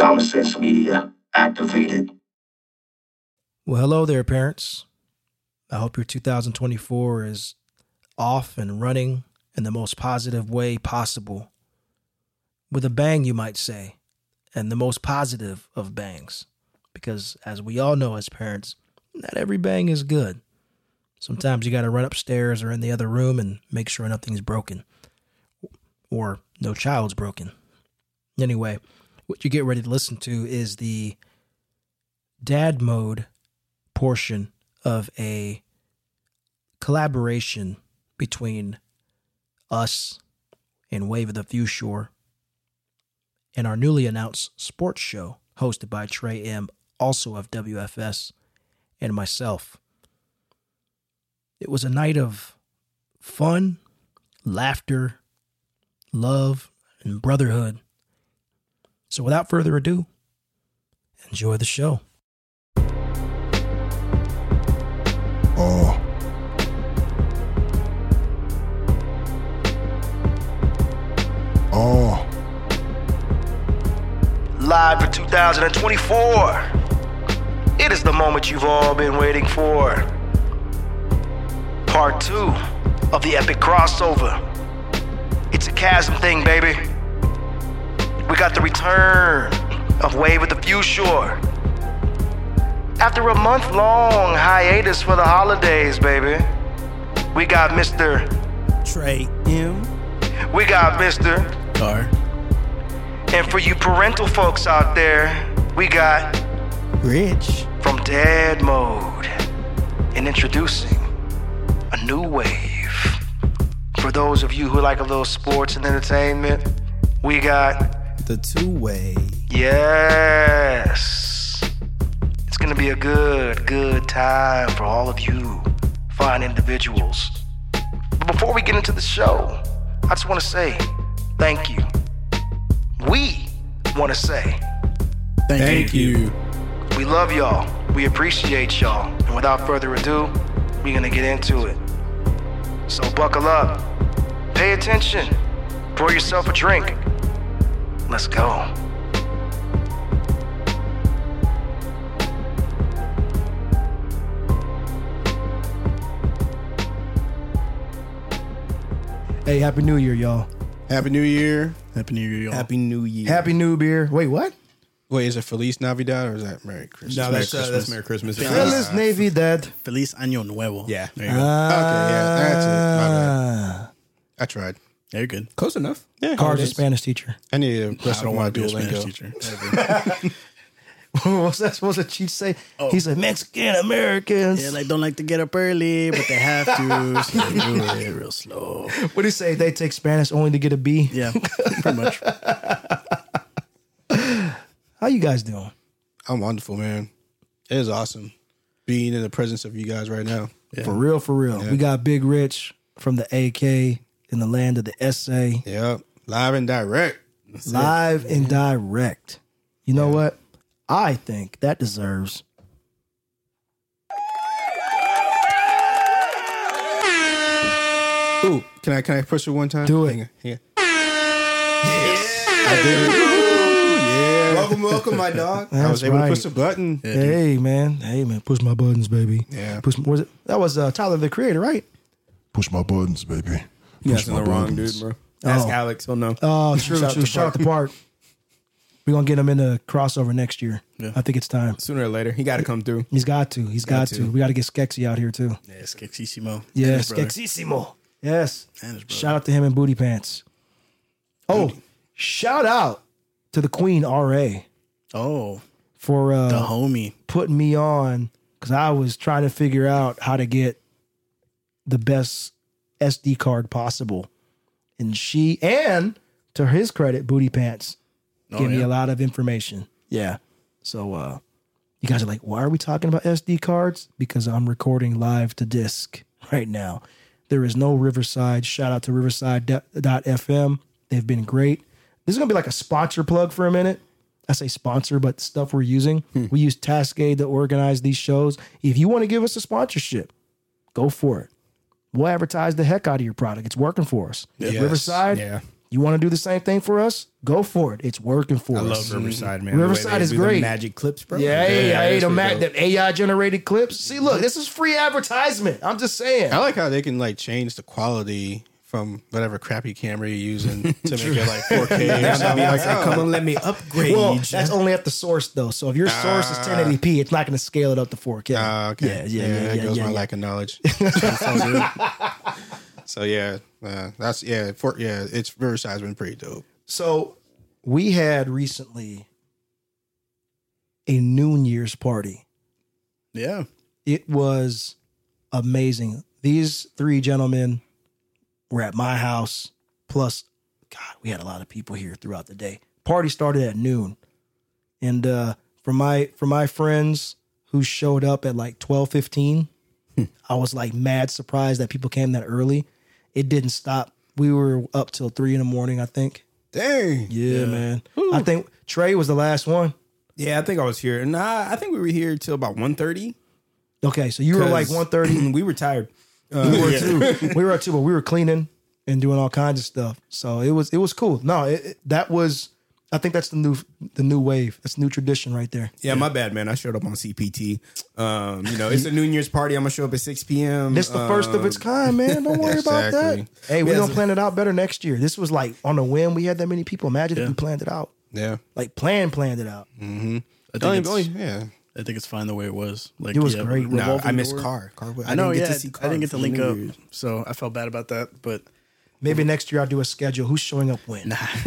Calm & Sense Media activated. Well, hello there, parents. I hope your 2024 is off and running in the most positive way possible. With a bang, you might say, and the most positive of bangs. Because as we all know as parents, not every bang is good. Sometimes you got to run upstairs or in the other room and make sure nothing's broken or no child's broken. Anyway, what you get ready to listen to is the dad mode portion of a collaboration between us and Wave of the Few Sure and our newly announced sports show hosted by Trey M, also of WFS, and myself. It was a night of fun, laughter, love, and brotherhood. So without further ado, enjoy the show. Oh. Oh. Live for 2024. It is the moment you've all been waiting for. Part two of the epic crossover. It's a chasm thing, baby. We got the return of Wave of the Shore. After a month long hiatus for the holidays, baby, we got Mr. Trey M. We got Mr. Car. And for you parental folks out there, we got Rich. from Dad Mode and introducing a new wave. For those of you who like a little sports and entertainment, we got The two way. Yes. It's going to be a good, good time for all of you fine individuals. But before we get into the show, I just want to say thank you. We want to say Thank, Thank you. we love y'all. We appreciate y'all. And without further ado, we're going to get into it. So buckle up, pay attention, pour yourself a drink. Let's go. Hey, Happy New Year, y'all. Happy New Year. Happy New Year, y'all. Happy New Year. Happy New Beer. Wait, what? Wait, is it Feliz Navidad or is that Merry Christmas? No, that's, Merry uh, that's Merry Christmas. Feliz Navidad. Feliz Año Nuevo. Yeah. There you go. Okay, yeah, that's it. My bad. Ah. I tried. There you good. Close enough. Yeah. Car's a. Spanish teacher. I need to I brush up don't want to be a Spanish Duolingo. teacher. Ever. What's that supposed to cheat say? Oh. He's a Mexican Americans. yeah, like don't like to get up early, but they have to. So they do it real slow. what do you say? They take Spanish only to get a B. Yeah, pretty much. How you guys doing? I'm wonderful, man. It is awesome being in the presence of you guys right now. For real, for real. We got Big Rich from the AK in the land of the SA, Yep. Live and direct. live and direct. You know what? I think that deserves. Ooh, can I can I push it one time? Do it. Hang on, hang on. Yes. I did it. Ooh, yeah. Welcome, welcome, my dog. I was able right. to push the button. Hey man, hey man, push my buttons, baby. Yeah. Push. Was it? That was uh, Tyler the Creator, right? Push my buttons, baby. You Push asking my the wrong buttons. dude, bro. Ask Oh. Alex. He'll know. Oh, true, Shout out true. to Shout out to Park. We're gonna get him in the crossover next year. Yeah. I think it's time. Sooner or later, he got to come through. He's got to. He's got, Got to. to. We got to get Skexy out here too. Yeah, Skexissimo. Yes, brother. Skexissimo. Yes. And his brother. Shout out to him and Booty Pants. Oh, shout out to the Queen RA Oh, for uh, the homie. putting me on because I was trying to figure out how to get the best SD card possible. And she, and to his credit, Booty Pants gave me Oh, a lot of information. Yeah. So uh you guys are like, why are we talking about SD cards? Because I'm recording live to disc right now. There is no Riverside. Shout out to Riverside.fm. They've been great. This is gonna be like a sponsor plug for a minute. I say sponsor, but stuff we're using. We use Taskade to organize these shows. If you want to give us a sponsorship, go for it. We'll advertise the heck out of your product. It's working for us. Yes. Riverside, Yeah. You want to do the same thing for us? Go for it. It's working for I us. I love Riverside, man. Mm-hmm. Riverside is do the great. Magic clips, bro. Yeah, hey, Yeah, hey, it's the, ma- dope. the AI generated clips. See, look, this is free advertisement. I'm just saying. I like how they can like change the quality from whatever crappy camera you're using to make it like 4K or something be like like, that. come on, let me upgrade. Well, that's only at the source though. So if your source is 1080p, it's not going to scale it up to 4K. Ah, okay. Yeah, yeah, yeah, There yeah, goes yeah, my yeah. lack of knowledge. so yeah, uh, that's yeah, for, yeah. It's Riverside's been pretty dope. So we had recently a New Year's party. yeah. It was amazing. These three gentlemen were at my house. Plus, God, we had a lot of people here throughout the day. Party started at noon, and uh, for my for my friends who showed up at like twelve fifteen, I was like mad surprised that people came that early. It didn't stop. We were up till three in the morning, I think. Dang. Yeah, man. I think Trey was the last one. Yeah, I think I was here. Nah, I think we were here till about 1.30. Okay, so you were like 1.30. we were tired. We were too. We were too, but we were cleaning and doing all kinds of stuff. So it was it was cool. No, it, it- that was. I think that's the new the new wave. That's the new tradition right there. Yeah, my bad, man. I showed up on CPT. Um, you know, it's a New Year's party. I'm gonna show up at 6 p.m. This the first of its kind, man. Don't worry about Exactly. that. Hey, we're Yeah, gonna so- plan it out better next year. This was like on a whim. We had that many people. Imagine if we planned it out. Yeah. Like plan planned it out. Mm. I think, Only, it's, only, yeah. I think it's fine the way it was. Like It was yeah, great. No, revolving I missed door. Car. Car. I know, didn't yeah. get to see I didn't get to the link up, Year's. so I felt bad about that. But Maybe next year I'll do a schedule. Who's showing up when?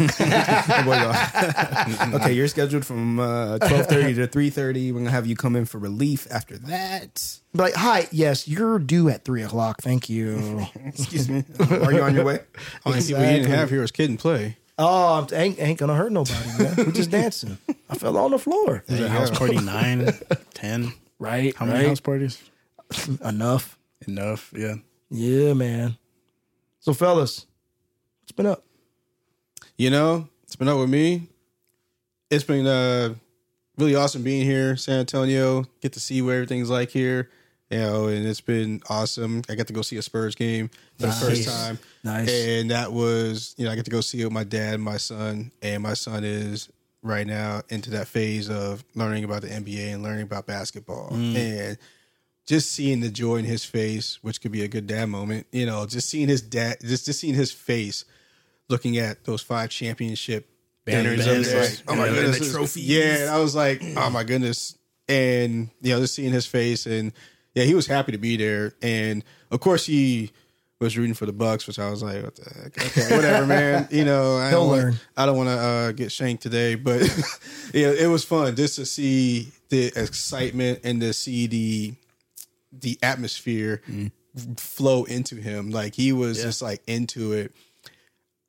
okay, you're scheduled from uh, 12:30 to 3:30. We're gonna have you come in for relief after that. Be like, hi, yes, you're due at three o'clock. Thank you. Excuse me. Are you on your way? Only people you didn't have here was Kid and Play. Oh, I'm- ain't ain't gonna hurt nobody, man. We're just dancing. I fell on the floor. was it house party nine, ten? Right, How many right. house parties? Enough. Enough. Yeah. Yeah, man. So, fellas, what's been up? You know, it's been up with me. It's been uh really awesome being here, San Antonio. Get to see what everything's like here. You know, and it's been awesome. I got to go see a Spurs game for the first time. Nice. And that was, you know, I get to go see it with my dad and my son. And my son is right now into that phase of learning about the NBA and learning about basketball. Mm. And just seeing the joy in his face, which could be a good dad moment, you know, just seeing his dad, just, just seeing his face looking at those five championship banners. Banners. like, oh my goodness. the trophies. Yeah. And I was like, oh my goodness. And, you know, just seeing his face and yeah, he was happy to be there. And of course he was rooting for the Bucks, which I was like, what the heck? Okay, whatever, man. You know, I don't, wanna, I don't want to uh, get shanked today, but yeah, it was fun just to see the excitement and to see the the atmosphere flow into him. Like he was just like into it.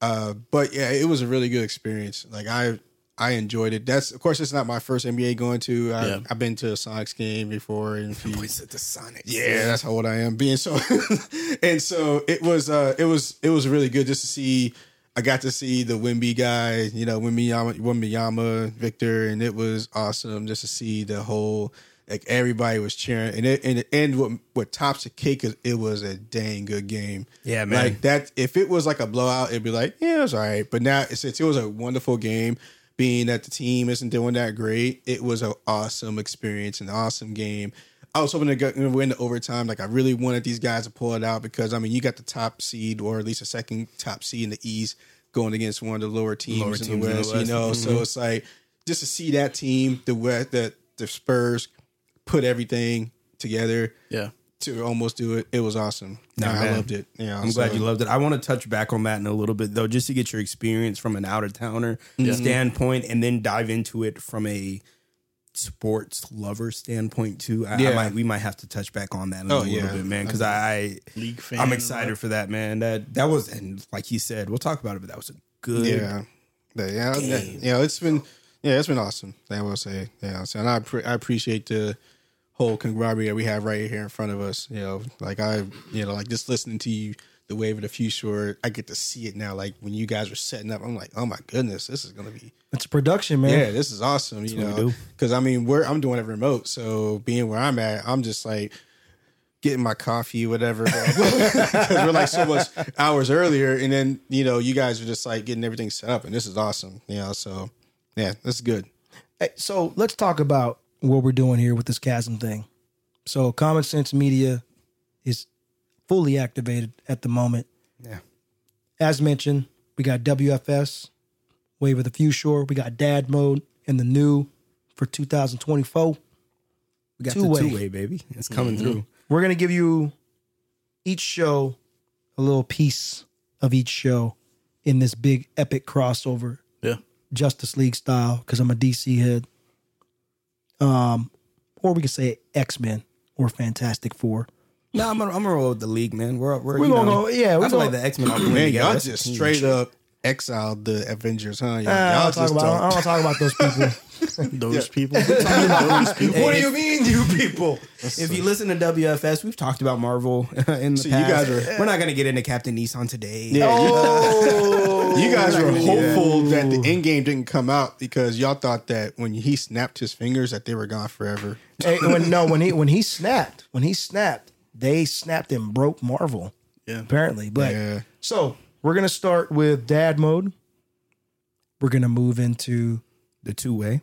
Uh, but yeah, it was a really good experience. Like I I enjoyed it. That's of course it's not my first NBA going to. I, Yeah. I've been to a Sonics game before and a few, Boys at the Sonics. yeah, that's how old I am. Being so, and so it was. Uh, it was. It was really good just to see. I got to see the Wemby guy, you know, Wembanyama, Wembanyama, Victor, and it was awesome just to see the whole. Like everybody was cheering, and it, and and what what tops the cake is it was a dang good game. Yeah, man. Like that, if it was like a blowout, it'd be like, yeah, it was all right. But now, since it was a wonderful game, being that the team isn't doing that great, it was an awesome experience, an awesome game. I was hoping to go, win the overtime. Like I really wanted these guys to pull it out because I mean, you got the top seed or at least a second top seed in the East going against one of the lower teams, Lower in, teams the in the West. West. You know, so mm-hmm. it's like just to see that team, the West, that the Spurs put everything together Yeah. To almost do it. It was awesome. Nah, I loved it. Yeah, I'm glad you loved it. I want to touch back on that in a little bit though, just to get your experience from an out of towner mm-hmm. standpoint, and then dive into it from a sports lover standpoint too. I, I Yeah. might we might have to touch back on that in Oh, a little yeah. bit, man, because I League fan. I'm excited for that, man. That that was and like he said, we'll talk about it, but that was a good. Yeah, But yeah, yeah, yeah. It's been yeah, it's been awesome. I will say, yeah. So and I pre- I appreciate the whole camaraderie that we have right here in front of us. You know, like I, you know, like just listening to you, the wave of the future. I get to see it now. Like when you guys were setting up, I'm like, oh my goodness, this is gonna be It's a production, man. yeah, this is awesome. You know, because I mean, we're I'm doing it remote, so being where I'm at, I'm just like getting my coffee, whatever. Because we're like so much hours earlier, and then you know you guys are just like getting everything set up, and this is awesome. You know, so yeah, this is good. Hey, so let's talk about what we're doing here with this chasm thing. So Calm & Sense Media is fully activated at the moment. Yeah. As mentioned, we got WFS, Wave of the Few Sure. We got Dad Mode and the new for 2024. We got Two-way. the two way, baby. It's coming mm-hmm. through. We're gonna give you each show a little piece of each show in this big epic crossover Yeah. Justice League style because I'm a DC head. Um, or we could say X Men or Fantastic Four. No, I'm gonna, I'm gonna roll with the league, man. We're we're We're you gonna know, go- yeah, we're I feel gonna- like the X Men are Man, y'all just straight up exiled the Avengers, huh? Y'all, Uh, I y'all don't talk just about. I don't- don't, I don't talk about those people. Those people. What do you mean, you people? If you listen to WFS, we've talked about Marvel in the So you past. guys are- we're not gonna get into Captain Nissan today. Yeah, Oh. you, you guys were We're not gonna do hopeful that the end game didn't come out because y'all thought that when he snapped his fingers that they were gone forever. hey, when no, when he when he snapped, when he snapped, they snapped and broke Marvel. Yeah. apparently. But Yeah. so we're gonna start with Dad Mode. We're gonna move into, The two way.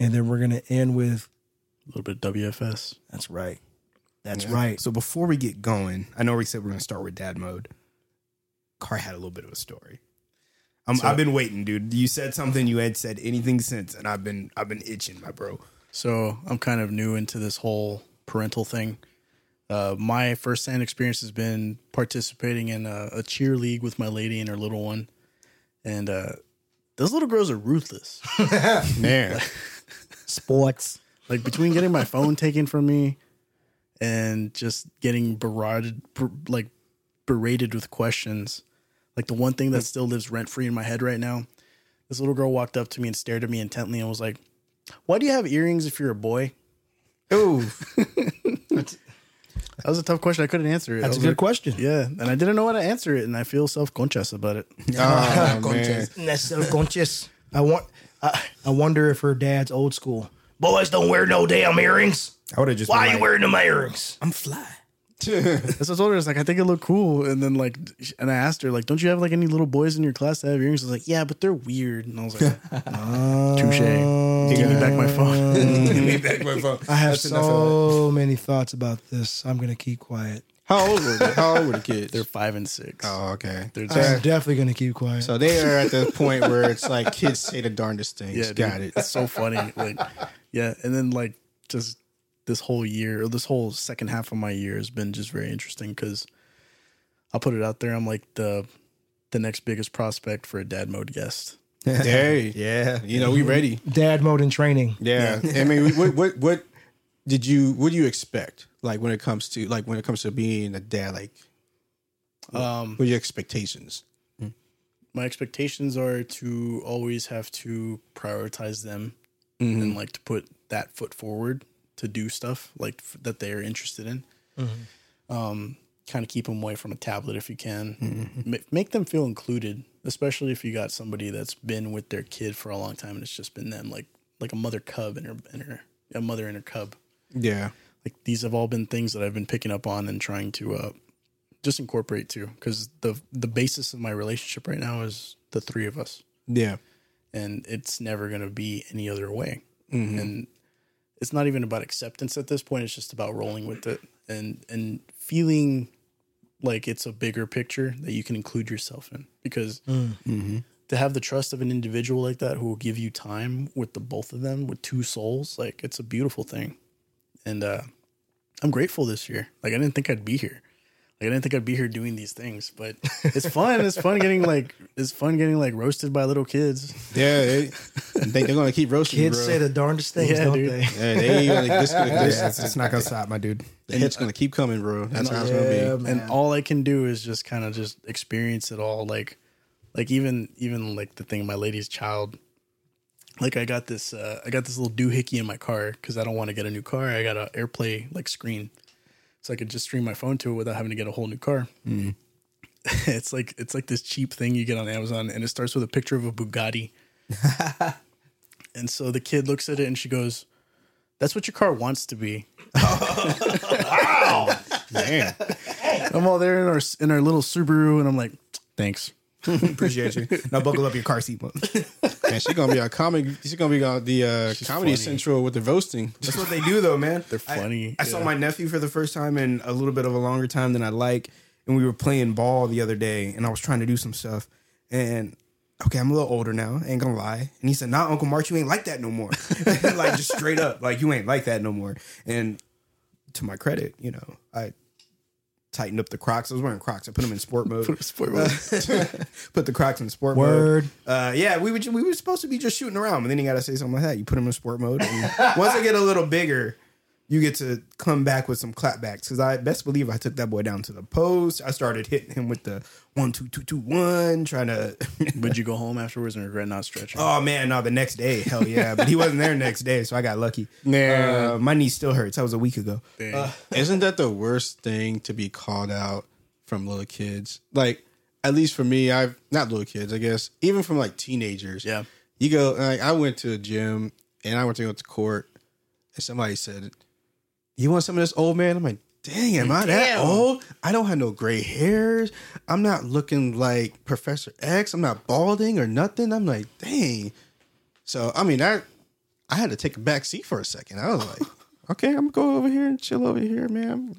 and then we're gonna end with. A little bit of WFS. That's right. That's right. So before we get going, I know we said we're gonna start with dad mode. Car had a little bit of a story. i I've been waiting, dude. You said something. You had said anything since, and I've been I've been itching, my bro. So I'm kind of new into this whole parental thing. Uh, my firsthand experience has been participating in a, a cheer league with my lady and her little one, and uh, those little girls are ruthless. Man, Sports. like between getting my phone taken from me and just getting berated, ber- like berated with questions. Like the one thing that still lives rent free in my head right now. This little girl walked up to me and stared at me intently and was like, "Why do you have earrings if you're a boy?" Ooh, That was a tough question. I couldn't answer it. that's a good like- question. Yeah, and I didn't know how to answer it, and I feel self conscious about it. oh, man. That's self-conscious. I want. I, I wonder if her dad's old school. Boys don't wear no damn earrings. I would have just. Why been you wearing them earrings? I'm fly. That's what I told her. It's like I think it looked cool, and then like, and I asked her like, "Don't you have like any little boys in your class that have earrings?" I was like, "Yeah, but they're weird." And I was like, "Touche." Give me back my phone. Give me back my phone. I have That's enough of that. so many thoughts about this. I'm gonna keep quiet. How old were they? How old were the kids? They're five and six. oh, okay. They're I'm definitely gonna keep quiet. So they are at the point where it's like kids say the darndest things. yeah, dude, Got it. It's so funny. Like, yeah, and then like just this whole year or this whole second half of my year has been just very interesting because I'll put it out there. I'm like the the next biggest prospect for a dad mode guest. Hey, Yeah, you know we ready. Dad mode in training. Yeah, I mean, what what what did you what do you expect? Like when it comes to like when it comes to being a dad, like Um, what are your expectations? my expectations are to always have to prioritize them and like to put that foot forward to do stuff like f- that they're interested in. Um, kind of keep them away from a tablet if you can. Ma- make them feel included, especially if you got somebody that's been with their kid for a long time and it's just been them, like like a mother cub and her and her a mother and her cub. Yeah, Like these have all been things that I've been picking up on and trying to uh, just incorporate too, because the the basis of my relationship right now is the three of us yeah, and it's never going to be any other way. And it's not even about acceptance at this point. It's just about rolling with it and and feeling like it's a bigger picture that you can include yourself in. Because to have the trust of an individual like that who will give you time with the both of them with two souls, like it's a beautiful thing. And uh, I'm grateful this year. Like I didn't think I'd be here. Like I didn't think I'd be here doing these things, but it's fun. it's fun getting like it's fun getting like roasted by little kids. yeah. They, I think they're gonna keep roasting. Kids bro. say the darndest things, Yeah, don't dude. they? Yeah, they gonna, this, gonna, this, Yeah, it's, it's not gonna stop, my dude. the hit's gonna keep coming, bro. That's how it's Yeah, gonna be. man. and all I can do is just kind of just experience it all. Like, like even even like the thing, my lady's child. Like I got this, uh, I got this little doohickey in my car because I don't want to get a new car. I got an AirPlay like screen, so I could just stream my phone to it without having to get a whole new car. Mm-hmm. it's like it's like this cheap thing you get on Amazon, and it starts with a picture of a Bugatti. and so the kid looks at it and she goes, "That's what your car wants to be." Wow, man, I'm all there in our in our little Subaru, and I'm like, thanks. Appreciate you. Now buckle up your car seat. man. man, she's gonna be on comic. She's gonna be on the uh, Comedy funny. Central with the roasting. That's what they do, though, man. They're I- funny, I, saw my nephew for the first time in a little bit of a longer time than I like, and we were playing ball the other day, and I was trying to do some stuff, and okay, I'm a little older now, ain't gonna lie, and he said, "Nah, Uncle March, you ain't like that no more." like just straight up, like you ain't like that no more. And to my credit, you know, I tightened up the Crocs. I was wearing Crocs. I put them in sport mode. Put sport mode. put the Crocs in sport Word. mode. Uh, yeah, we were we were supposed to be just shooting around, but then you got to say something like that. You put them in sport mode, and once I get a little bigger, you get to come back with some clapbacks. Because I best believe I took that boy down to the post. I started hitting him with the one two two two one, trying to. Would you go home afterwards and regret not stretching? oh man, no, the next day, hell yeah, but he wasn't there next day, so I got lucky. Man. Uh, my knee still hurts. That was a week ago. Dang. Isn't that the worst thing to be called out from little kids? Like, at least for me, I've not little kids, I guess, even from like teenagers. Yeah. You go, like, I went to a gym and I went to go to court, and somebody said, You want some of this old man? I'm like, Dang, am I that old? I don't have no gray hairs. I'm not looking like Professor X. I'm not balding or nothing. I'm like, dang. So I mean, I I had to take a back seat for a second. I was like, okay, I'm gonna go over here and chill over here, man.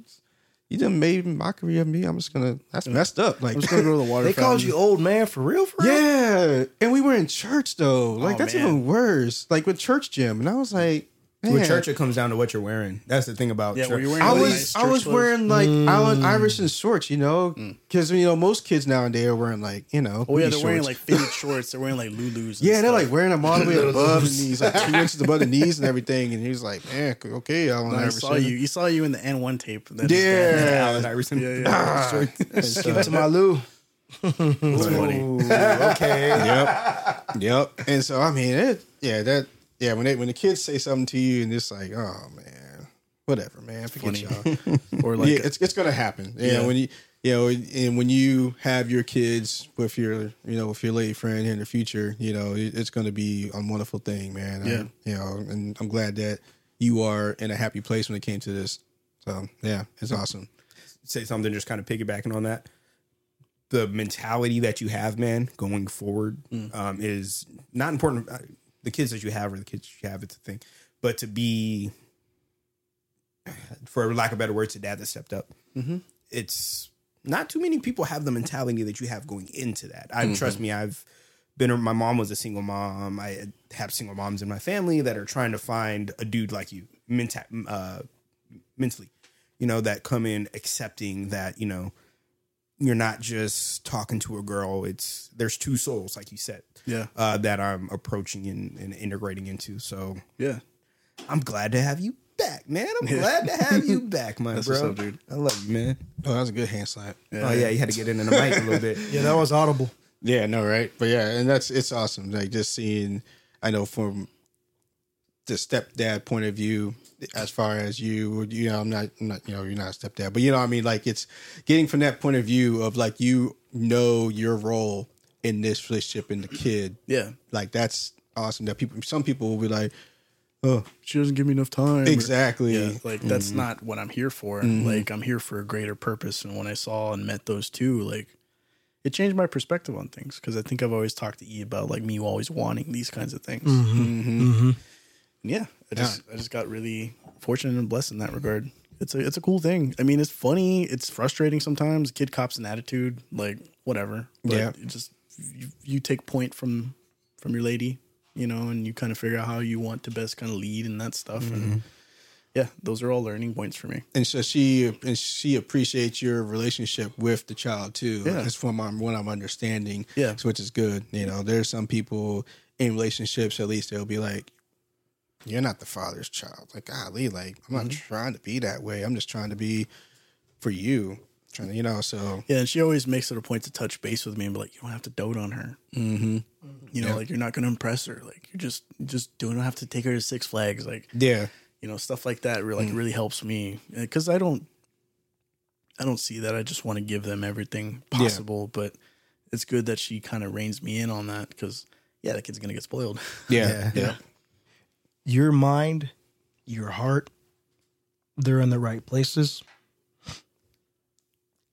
You done made mockery of me. I'm just gonna. That's messed up. Like, I'm just gonna go to the water. They called you old man for real, for real? yeah, and we were in church though. Like Oh, that's man. even worse. Like with church gym, and I was like, With man. church, it comes down to what you're wearing. That's the thing about Yeah, church. were you wearing I really was nice I was clothes? wearing like mm. Allen Iverson shorts, you know, mm. because you know most kids nowadays are wearing like you know. Oh yeah, they're wearing like fitted shorts. They're wearing like Lulus. and yeah, they're like wearing them all the way above the knees, like two inches above the knees and everything. And he was like, "Man, okay, Allen No, I Iverson." saw you. You saw you in the AND1 tape. That Yeah. Allen Iverson. Yeah, yeah. Ah, Give it to my Lou. Ooh, okay. Yep, yep. And so I mean, it, yeah, that, yeah. When they when the kids say something to you and it's like, oh man, whatever, man, forget Funny. y'all. Or like yeah, it's it's gonna happen. You Yeah. when you you know, and when you have your kids with your you know with your lady friend in the future, you know, it's gonna be a wonderful thing, man. I- Yeah. you know, and I'm glad that you are in a happy place when it came to this. So yeah, it's awesome. say something just kind of piggybacking on that the mentality that you have man going forward um, is not important the kids that you have or the kids you have it's a thing. But to be for lack of better words a dad that stepped up it's not too many people have the mentality that you have going into that. I trust me i've been my mom was a single mom. I have single moms in my family that are trying to find a dude like you menta- uh, mentally you know, that come in accepting that, you know, you're not just talking to a girl. It's there's two souls, like you said, Yeah. uh, that I'm approaching and, and integrating into. So yeah. I'm glad to have you back, man. I'm glad to have you back, my That's bro. what's up, dude. I love you, man. Oh, that was a good hand slap. Oh yeah, you had to get in the mic a little bit. Yeah, that was audible. Yeah, no, right? But yeah, and that's it's awesome. Like just seeing, I know from the stepdad point of view, as far as you, you know, I'm not, I'm not, you know, you're not a stepdad, but you know, what I mean, like it's getting from that point of view of like you know your role in this relationship and the kid. Yeah. Like that's awesome. That people, some people will be like, oh, She doesn't give me enough time. exactly. Yeah, like that's mm-hmm. not what I'm here for. Mm-hmm. Like I'm here for a greater purpose. And when I saw and met those two, like it changed my perspective on things because I think I've always talked to E about like me always wanting these kinds of things. And yeah, I just I just got really fortunate and blessed in that regard. It's a it's a cool thing. I mean, it's funny. It's frustrating sometimes. Kid cops an attitude, like whatever. But Yeah. it just you, you take point from from your lady, you know, and you kind of figure out how you want to best kind of lead and that stuff. And mm-hmm. yeah, those are all learning points for me. and so she and she appreciates your relationship with the child too. Yeah. That's from my- what I'm understanding. Yeah. so which is good. You know, there's some people in relationships at least they'll be like, "You're not the father's child." Like, golly, like I'm not Mm-hmm. trying to be that way. I'm just trying to be for you. Trying to, you know. So Yeah, and she always makes it a point to touch base with me and be like, "You don't have to dote on her. Mm-hmm. You know, like you're not going to impress her. Like you're just just don't have to take her to Six Flags. Like yeah, you know stuff like that. Really, like really helps me because I don't I don't see that. I just want to give them everything possible, but it's good that she kind of reins me in on that because yeah, that kid's gonna get spoiled. yeah, yeah, Your mind, your heart, they're in the right places.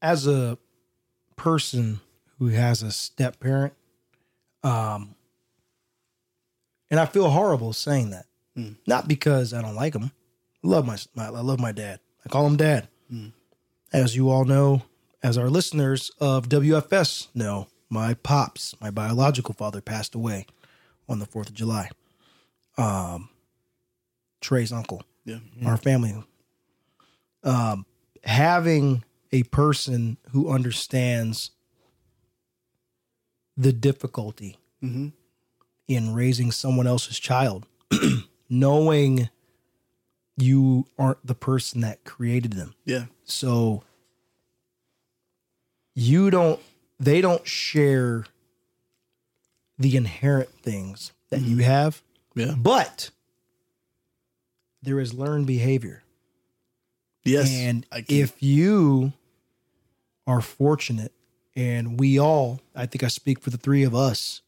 as a person who has a step parent, um, and I feel horrible saying that, not because I don't like him. I love my, my I love my dad. I call him dad. As you all know, as our listeners of WFS know, my pops, my biological father, passed away on the Fourth of July. Um, Trey's uncle Yeah. our family. Um, having a person who understands the difficulty in raising someone else's child, knowing you aren't the person that created them. Yeah. So you don't, they don't share the inherent things that you have, Yeah. but there is learned behavior. Yes. And if you are fortunate, and we all, I think I speak for the three of us,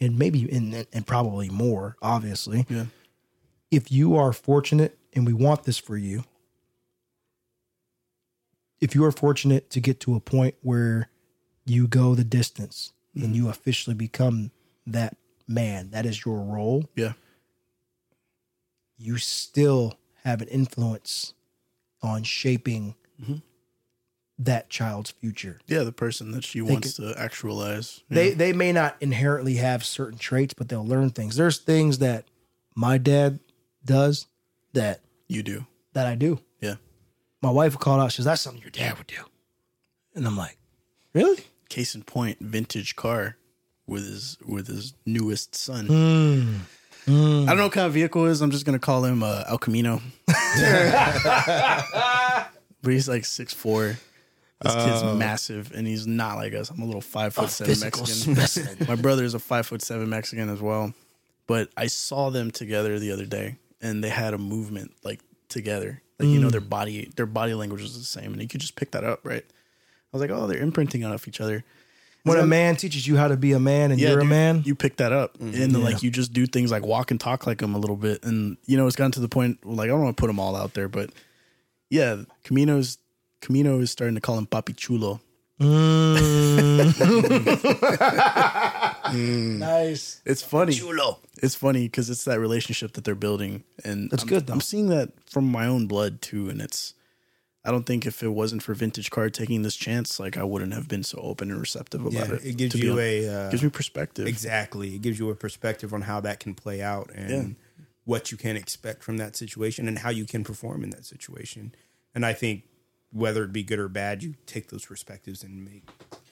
and maybe and, and probably more, obviously. Yeah. If you are fortunate, and we want this for you, if you are fortunate to get to a point where you go the distance and mm-hmm. you officially become that man, that is your role, Yeah. You still have an influence on shaping mm-hmm. that child's future. Yeah. The person that she wants to actualize. They they may not inherently have certain traits, but they'll learn things. There's things that my dad does that you do. that I do. Yeah. My wife called out, she says, That's something your dad would do. And I'm like, Really? Case in point, vintage car with his with his newest son. Hmm. Hmm. I don't know what kind of vehicle it is. I'm just gonna call him uh, El Camino. but he's like six four. This kid's massive, and he's not like us. I'm a little five foot seven Physical Mexican. specimen. My brother is a five foot seven Mexican as well. But I saw them together the other day, and they had a movement like together. Like you know, their body their body language was the same, and you could just pick that up, right? I was like, oh, they're imprinting off each other. When a man teaches you how to be a man and you're a man, You pick that up, mm-hmm. and like you just do things like walk and talk like them a little bit, and you know it's gotten to the point like I don't want to put them all out there, but yeah, Camino's Camino is starting to call him Papi Chulo. Mm. Mm. nice. It's funny. It's funny because it's that relationship that they're building, and That's I'm, good, though. I'm seeing that from my own blood too, and it's. I don't think if it wasn't for Vintage Card taking this chance, like I wouldn't have been so open and receptive about Yeah, it. it gives to you a uh, gives me perspective. Exactly. It gives you a perspective on how that can play out and what you can expect from that situation and how you can perform in that situation. And I think whether it be good or bad, you take those perspectives and make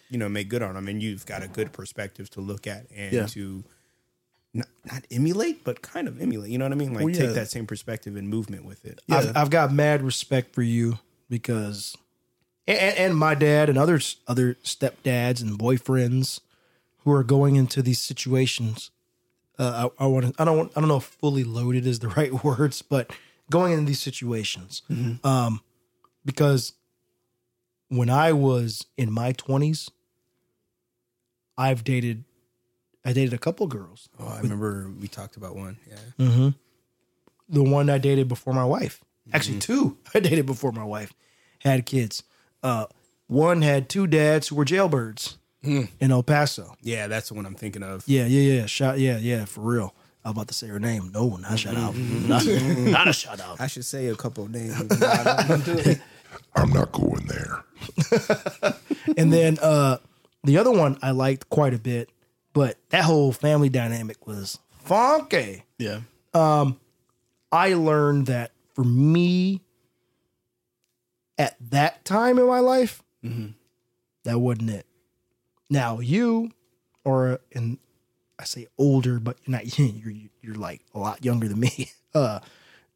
you know make good on them. And you've got a good perspective to look at and Yeah. to not, not emulate, but kind of emulate. You know what I mean? Like Well, yeah. take that same perspective and movement with it. I've, I've got mad respect for you because, and, and my dad and others, other stepdads and boyfriends who are going into these situations. Uh, I, I want to. I don't. I don't know if fully loaded is the right words, but going into these situations, um, because when I was in my twenties, I've dated. I dated a couple girls. Oh, I remember we talked about one. Yeah. the one I dated before my wife. Actually, two I dated before my wife had kids. Uh, one had two dads who were jailbirds in El Paso. Yeah, that's the one I'm thinking of. Yeah, yeah, yeah. Shout, yeah, yeah, for real. I was about to say her name. No, not shout out. Not, not a shout out. I should say a couple of names. I'm not going there. And then uh, the other one I liked quite a bit, but that whole family dynamic was funky. yeah, Um, I learned that for me at that time in my life, that wasn't it. Now you are, and I say older, but you're not. You're you're like a lot younger than me. Uh,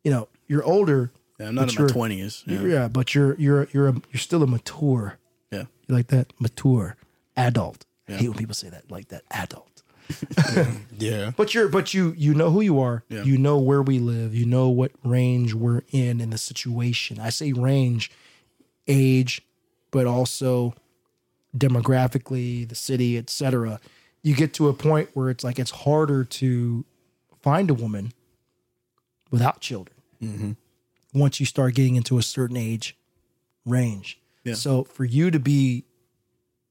you know, you're older. yeah. I'm not in my twenties. Yeah. Yeah. but you're you're you're a, you're still a mature. yeah, You like that mature adult. I hate when people say that like that adult. Yeah. But you're but you you know who you are. Yeah. You know where we live. You know what range we're in in the situation. I say range, age, but also demographically, the city, etc. You get to a point where it's like it's harder to find a woman without children. Mm-hmm. Once you start getting into a certain age range. Yeah. So for you to be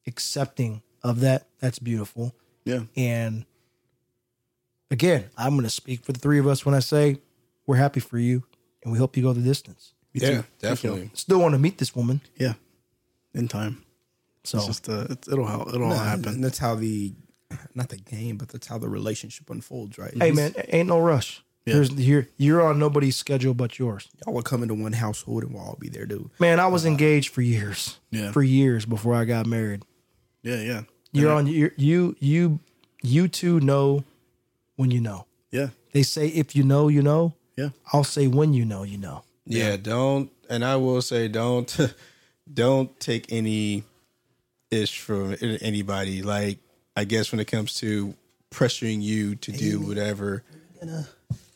accepting of that, that's beautiful. Yeah. And again, I'm going to speak for the three of us when I say we're happy for you and we hope you go the distance. Yeah, definitely. Still want to meet this woman. Yeah. In time. So It's just uh, it's, it'll help. It'll all happen. That's how the not the game, but that's how the relationship unfolds, right? hey man, ain't no rush. Yeah. There's you're you're on nobody's schedule but yours. Y'all will come into one household and we'll all be there, dude. Man, I was engaged for years. Yeah. For years before I got married. Yeah, yeah. You're on you you you you two know when you know. Yeah. They say if you know, you know. Yeah. I'll say when you know, you know. Yeah, don't and I will say don't don't take any ish from anybody. Like I guess when it comes to pressuring you to do whatever.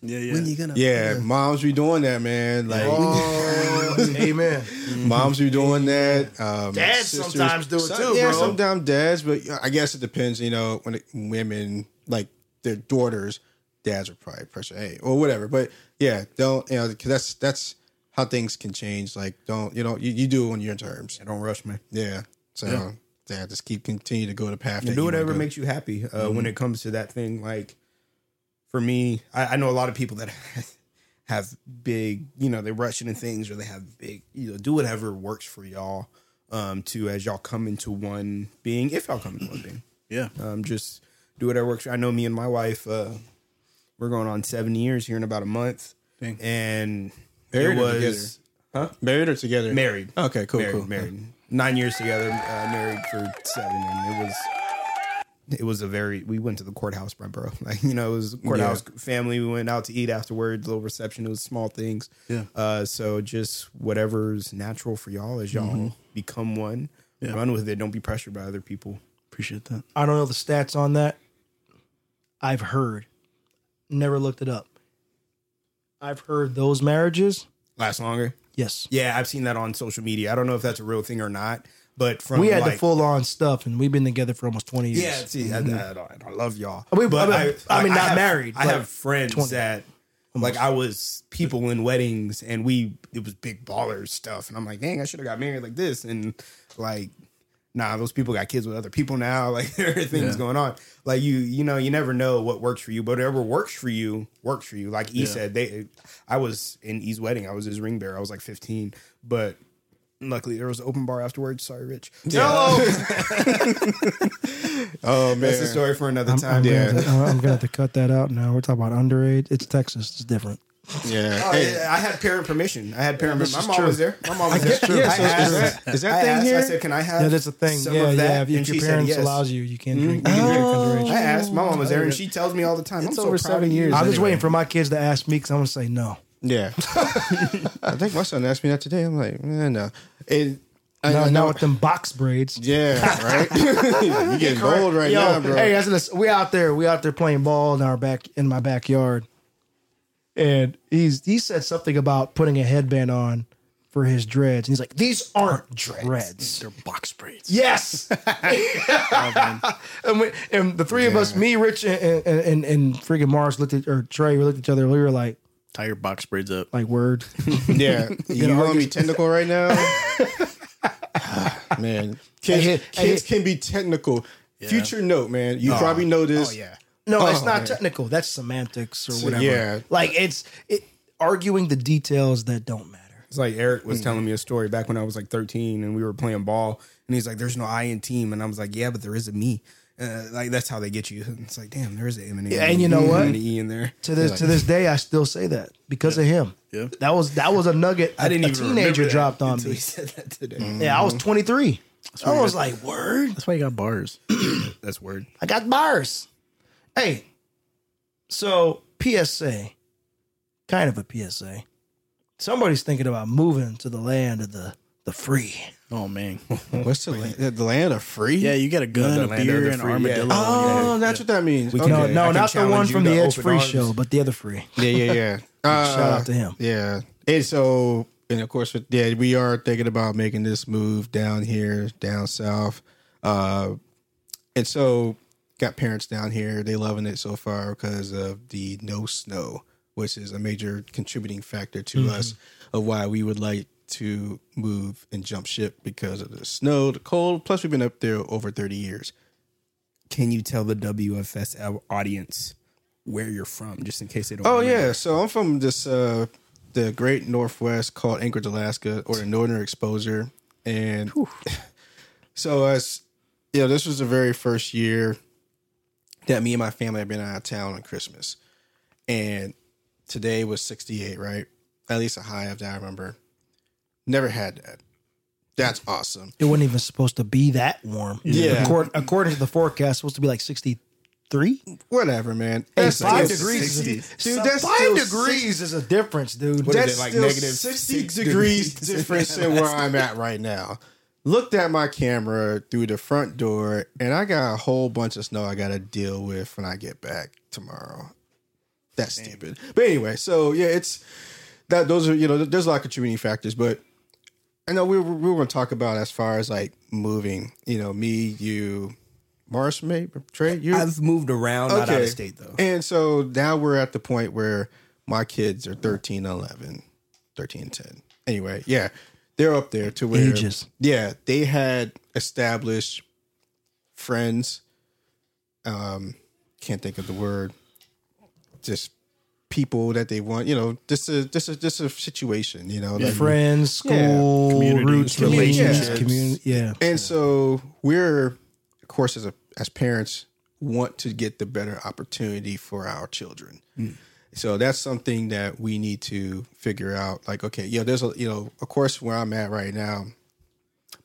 Yeah, yeah. When you gonna Yeah, moms be doing that, man. Like oh, Amen. moms be doing that. Um, Dads sisters- sometimes do it some- too, Yeah, bro. sometimes dads, but I guess it depends. You know, when it, women like their daughters, dads are probably pressure, hey, or whatever. But yeah, don't you know? Because that's that's how things can change. Like, don't you know? You, you do it on your terms. don't rush, man. Yeah. So yeah, just keep continue to go the path. that And do you whatever makes you happy uh, when it comes to that thing. Like for me, I, I know a lot of people that have big, you know, they rush into things or they have big, you know, do whatever works for y'all. Um, to as y'all come into one being, if y'all come into one being, Yeah. um, just do whatever works. I know me and my wife, uh, we're going on seven years here in about a month, Dang. and Married it or was Married or together? married. Okay, cool, married, cool. Married. Nine years together, uh, married for seven, and it was it was a very. We went to the courthouse, my bro. Like you know, it was a courthouse family. We went out to eat afterwards. Little reception. It was small things. Yeah. Uh, so just whatever's natural for y'all as y'all become one. Yeah. Run with it. Don't be pressured by other people. Appreciate that. I don't know the stats on that. I've heard. Never looked it up. I've heard those marriages. Last longer. Yes. Yeah, I've seen that on social media. I don't know if that's a real thing or not, but from we had like, the full on stuff and we've been together for almost 20 years. Yeah, see, I, mm-hmm. I, I love y'all. We- but I mean- I mean, not have- married, I have friends 20. that, like, I was people in weddings, and we it was big ballers stuff, and I'm like, dang, I should have got married like this, and like, nah, those people got kids with other people now. Like, there are things Yeah. going on. Like, you, you know, you never know what works for you, but whatever works for you works for you. Like E Yeah. said, they, I was in E's wedding, I was his ring bearer. I was like 15, but. Luckily, there was an open bar afterwards. Sorry, Rich. Oh man, That's a story for another I'm, time. I'm, gonna Yeah. have to, I'm gonna have to cut that out now. We're talking about underage. It's Texas. It's different. yeah. Oh, Hey, yeah, I had parent permission. I had parent this permission. is My mom true. was there. My mom was there. Yeah, so asked, is that- is that I thing asked, here? I said, "Can I have?" Yeah, that's a thing. some Yeah, of that? yeah. If, if your parents yes. allows you, you can mm-hmm. drink. You can drink oh. underage. I asked. My mom was there, and oh. she tells me all the time. I'm It's so over proud seven of years. I was anyway. waiting for my kids to ask me because I'm gonna say no. Yeah. I think my son asked me that today. I'm like, eh, no. It, I, No, I not with them box braids. Yeah, right. you getting bold right Yo, now, bro. Hey, that's this, we out there. We out there playing ball in our back in my backyard, and he's he said something about putting a headband on for his dreads, and he's like, "These aren't dreads." They're box braids. Yes. and, we, and the three of us, me, Rich, and and, and, and freaking Mars looked at or Trey, we looked at each other. We were like, Tie your box braids up. like word. yeah, you want to be technical right now? Ah, man, kids, Hey, hey, kids can be technical. Future note, man. You oh. probably know oh, this. Oh yeah. No, it's Oh, not man. technical. That's semantics or whatever. yeah. Like it's it, arguing the details that don't matter. It's like Eric was mm-hmm. telling me a story back when I was like 13, and we were playing ball, and he's like, "There's no I in team," and I was like, "Yeah, but there is a me." Uh, like that's how they get you. And it's like, damn, there is an M and, Yeah, and you know what? an E in there. To this to this day, I still say that because of him. Yeah. That was that was a nugget. I didn't a even teenager remember that dropped on until me. He said that today. Yeah, I was 23. I was like, word. That's why you got bars. That's word. I got bars. Hey, so PSA, kind of a PSA. Somebody's thinking about moving to the land of the the free. Oh man. What's the land? The land of free? Yeah, you got a gun, the a beer, the and armadillo. yeah. Oh, that's what that means. We Okay. No, no, not the one from the Edge Free arms. show, but the other free. Yeah, yeah, yeah. Uh, Shout out to him. Yeah. And so, and of course, yeah, we are thinking about making this move down here, down south. Uh, and so, got parents down here. They loving it so far because of the no snow, which is a major contributing factor to us of why we would like to move and jump ship because of the snow, the cold. Plus, we've been up there over 30 years. Can you tell the WFS audience where you're from, just in case they don't? Oh remember? yeah, so I'm from this uh the Great Northwest called Anchorage, Alaska, or the Northern Exposure, and so as you know, this was the very first year that me and my family had been out of town on Christmas, and today was 68, right? At least a high of that I remember. Never had that. That's awesome. It wasn't even supposed to be that warm. Yeah. According, according to the forecast, it's supposed to be like 63. Whatever, man. Hey, five still degrees. 60. Is, Dude, that's five still degrees is a difference, dude. What is That's it, like still negative 60 degrees degrees? difference than where I'm at right now. Looked at my camera through the front door, and I got a whole bunch of snow I got to deal with when I get back tomorrow. That's stupid. But anyway, so yeah, it's that. Those are you know, there's a lot of contributing factors, but I know we were, we were going to talk about as far as like moving. You know, me, you, Mars, maybe Trey, you. I've moved around, not out of state though. And so now we're at the point where my kids are 13, 11, 13, 10. Anyway, yeah, they're up there to where Ages. Yeah, they had established friends. Um, can't think of the word. Just people that they want, you know, just a just a just a situation, you know. like- Friends, school, Yeah. Communities, roots, relationships. relationships, community. Yeah. And so we're, of course, as a as parents, want to get the better opportunity for our children. Mm. So that's something that we need to figure out. Like, okay, yeah, there's a you know, of course, where I'm at right now,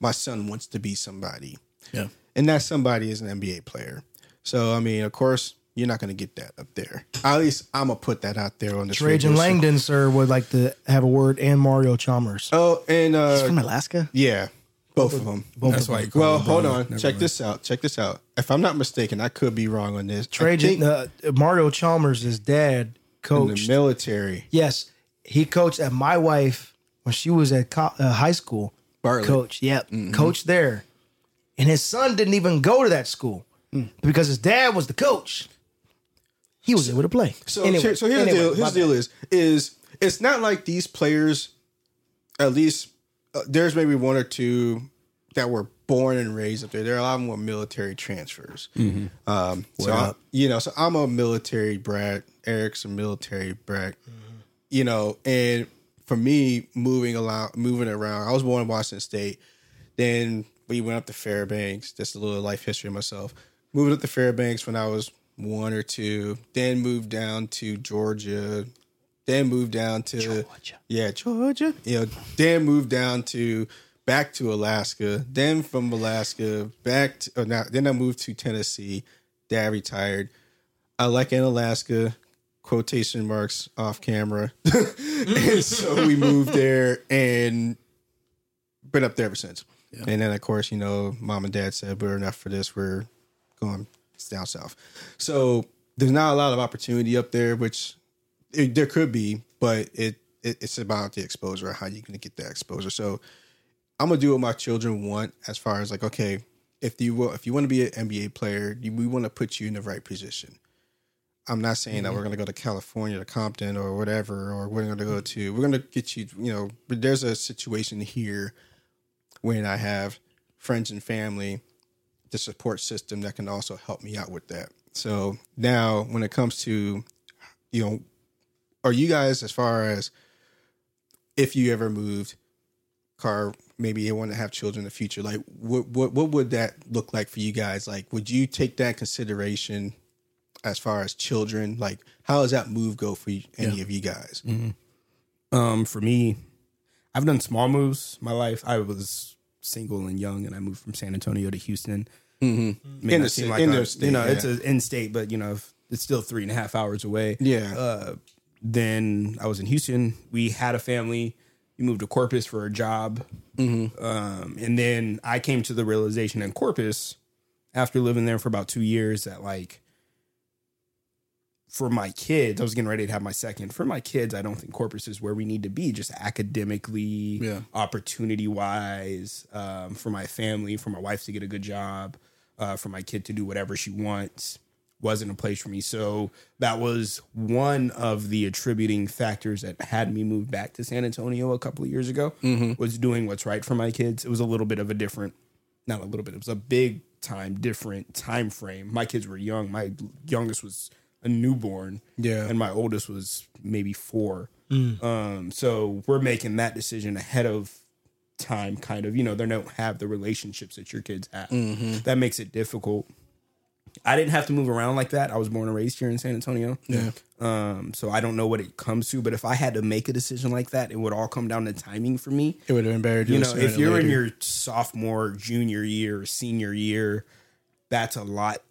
my son wants to be somebody, Yeah. and that somebody is an NBA player. So I mean, of course, you're not going to get that up there. At least I'm gonna put that out there on the radio Trajan show. Langdon, sir, would like to have a word, and Mario Chalmers. Oh, and uh, From Alaska? yeah, both of them. That's why. You call Well, him hold brother. on. Never Check mind. this out. Check this out. If I'm not mistaken, I could be wrong on this. I Trajan, think uh, Mario Chalmers' is dad in the coached. military. yes, he coached at my wife when she was at co- uh, high school. Bartlett. Coach, yep, coach there, and his son didn't even go to that school because his dad was the coach. He was able to play. So, Anyway, here- so here's anyway, the deal. my Here's the bad. deal: is is it's not like these players. At least uh, there's maybe one or two that were born and raised up there. There are a lot more military transfers. Um, so I, you know, so I'm a military brat. Eric's a military brat. You know, and for me, moving around, moving around, I was born in Washington State. Then we went up to Fairbanks. Just a little life history of myself. Moving up to Fairbanks when I was one or two. Then moved down to Georgia. Then moved down to Georgia. Yeah, Georgia. You know, then moved down to back to Alaska. Then from Alaska back to oh, or now, then I moved to Tennessee. Dad retired. I like in Alaska. Quotation marks off camera. and so we moved there and been up there ever since. And then of course, you know, mom and dad said we're enough for this. We're going down south. So there's not a lot of opportunity up there, which it, there could be, but it, it it's about the exposure, how you're going to get that exposure. So I'm gonna do what my children want, as far as like, okay, if you will, if you want to be an NBA player, you, we want to put you in the right position. I'm not saying that mm-hmm. we're to go to California, to Compton, or whatever, or we're to go to. We're to get you. You know, but there's a situation here when I have friends and family, the support system that can also help me out with that. So now, when it comes to, you know, are you guys as far as if you ever moved, car maybe you want to have children in the future, like what what what would that look like for you guys? Like, would you take that consideration as far as children? Like, how does that move go for you, any of you guys? Um, for me, I've done small moves. My life, I was single and young, and I moved from San Antonio to Houston. Mm-hmm. In the ci- in the state, you know, yeah. it's an in state, but you know, if- it's still three and a half hours away. Yeah. Uh, then I was in Houston. We had a family. We moved to Corpus for a job, Mm-hmm. um, and then I came to the realization in Corpus after living there for about two years that like for my kids, I was getting ready to have my second. For my kids, I don't think Corpus is where we need to be, just academically, Yeah. opportunity wise, um, for my family, for my wife to get a good job, uh, for my kid to do whatever she wants. wasn't a place for me. So that was one of the attributing factors that had me move back to San Antonio a couple of years ago. Was doing what's right for my kids. It was a little bit of a different, not a little bit. It was a big time different time frame. My kids were young. My youngest was a newborn. Yeah. and my oldest was maybe four. Um, so we're making that decision ahead of time, kind of. You know, they don't have the relationships that your kids have. That makes it difficult. I didn't have to move around like that. I was born and raised here in San Antonio. Yeah. Um, so I don't know what it comes to, but if I had to make a decision like that, it would all come down to timing for me. It would have been better. You know, if you're in your sophomore, junior year, senior year, that's a lot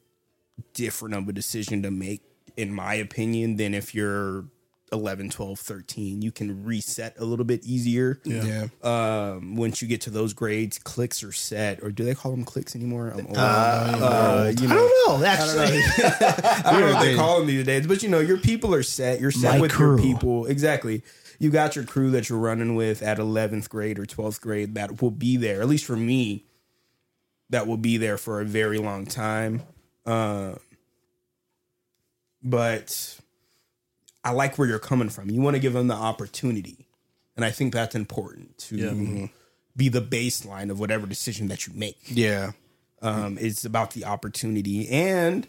different of a decision to make, in my opinion, than if you're 11, 12, 13. You can reset a little bit easier. yeah, Um, once you get to those grades, clicks are set, or do they call them clicks anymore? I'm old. Uh, you I don't know. Actually, I don't know what they call them these days, but you know, your people are set. You're set My with your people. Exactly. You got your crew that you're running with at 11th grade or 12th grade that will be there, at least for me, that will be there for a very long time. Uh, but I like where you're coming from. You want to give them the opportunity. And I think that's important to be the baseline of whatever decision that you make. yeah, Um, it's about the opportunity, and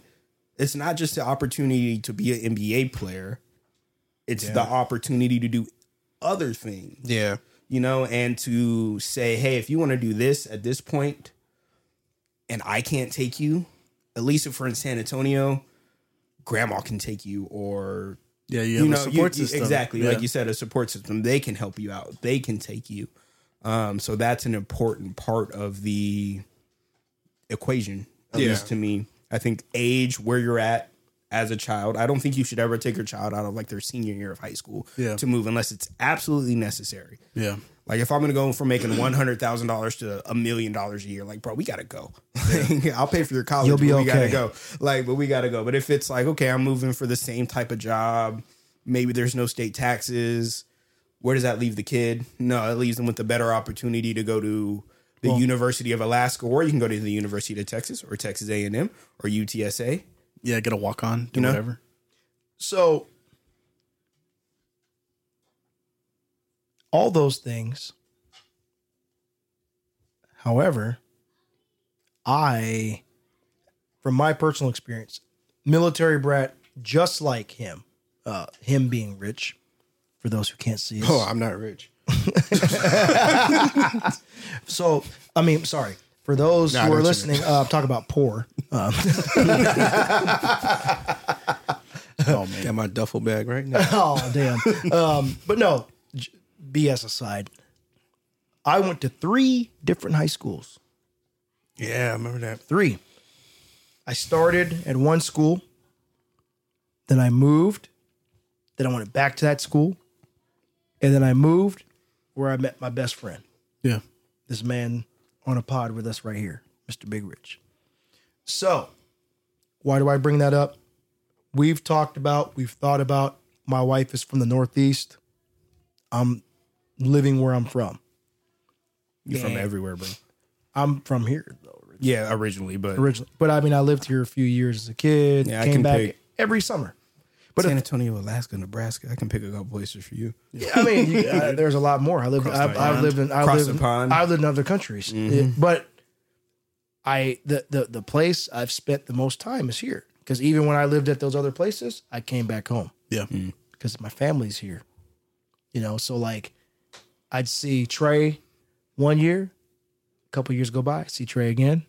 it's not just the opportunity to be an NBA player. It's the opportunity to do other things, yeah, you know, and to say, hey, if you want to do this at this point, and I can't take you, at least if we're in San Antonio, grandma can take you, or Yeah, you have you a know, support you- system. exactly Yeah. like you said, a support system. They can help you out. They can take you. Um, so that's an important part of the equation, at Yeah. least to me. I think age, where you're at as a child. I don't think you should ever take your child out of like their senior year of high school Yeah. to move unless it's absolutely necessary. Yeah. Like if I'm gonna go from making one hundred thousand dollars to a million dollars a year, like bro, we gotta go. I'll pay for your college. You'll be but We gotta go. Like, but we gotta go. But if it's like, okay, I'm moving for the same type of job, maybe there's no state taxes. Where does that leave the kid? No, it leaves them with a better opportunity to go to the University of Alaska, or you can go to the University of Texas, or Texas A and M, or UTSA. Yeah, get a walk on, do know? whatever. so all those things. However, I, from my personal experience, military brat, just like him, uh, him being rich. For those who can't see us, Oh, I'm not rich. So, I mean, sorry. For those Nah, who are listening, uh, I'm talking about poor. Um, Oh man. Got my duffel bag right now. oh, damn. Um, but no, j- BS aside, I went to three different high schools. yeah, I remember that. Three. I started at one school, then I moved, then I went back to that school, and then I moved where I met my best friend. Yeah. this man on a pod with us right here, Mr. Big Rich. So, why do I bring that up? We've talked about, we've thought about. My wife is from the Northeast. I'm living where I'm from. You're from everywhere, bro. I'm from here though, Yeah, originally, but originally. But I mean, I lived here a few years as a kid. Yeah, I came back pick- every summer. But San Antonio, Alaska, Nebraska. I can pick a couple places for you. Yeah, I mean, you, uh, there's a lot more. I lived. Across I've, I've lived in. I Across lived. pond. Mm-hmm. I've lived in other countries, It- but I the, the the place I've spent the most time is here. Because even when I lived at those other places, I came back home Yeah. because my family's here. You know, so like, I'd see Trey one year, a couple years go by, I see Trey again,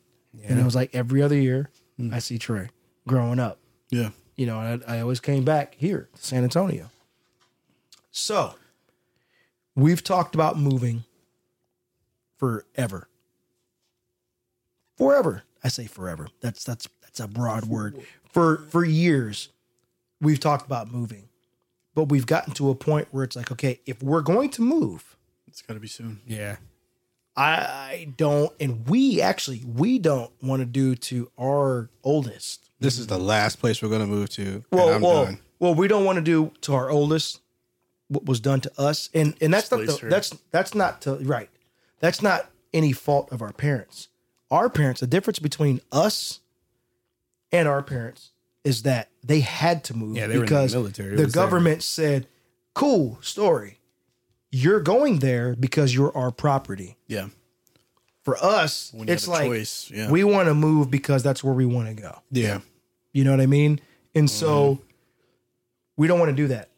and it was like every other year hmm. I see Trey growing up Yeah. you know, and I, I always came back here to San Antonio. So we've talked about moving forever. Forever. I say forever. That's that's that's a broad word. For for years, we've talked about moving. But we've gotten to a point where it's like, okay, if we're going to move, It's gotta be soon. Yeah. I don't and we actually we don't want to do to our oldest This is the last place we're gonna move to. well, and I'm well, done. well, we don't want to do to our oldest what was done to us, and and that's not the, her. that's that's not to right. That's not any fault of our parents. Our parents, the difference between us and our parents is that they had to move Yeah, they were in the because military. It the was their- government said, "Cool story. You're going there because you're our property." Yeah. For us, When it's like choice, yeah. we want to move because that's where we want to go. Yeah. You know what I mean? And so Mm-hmm. we don't want to do that.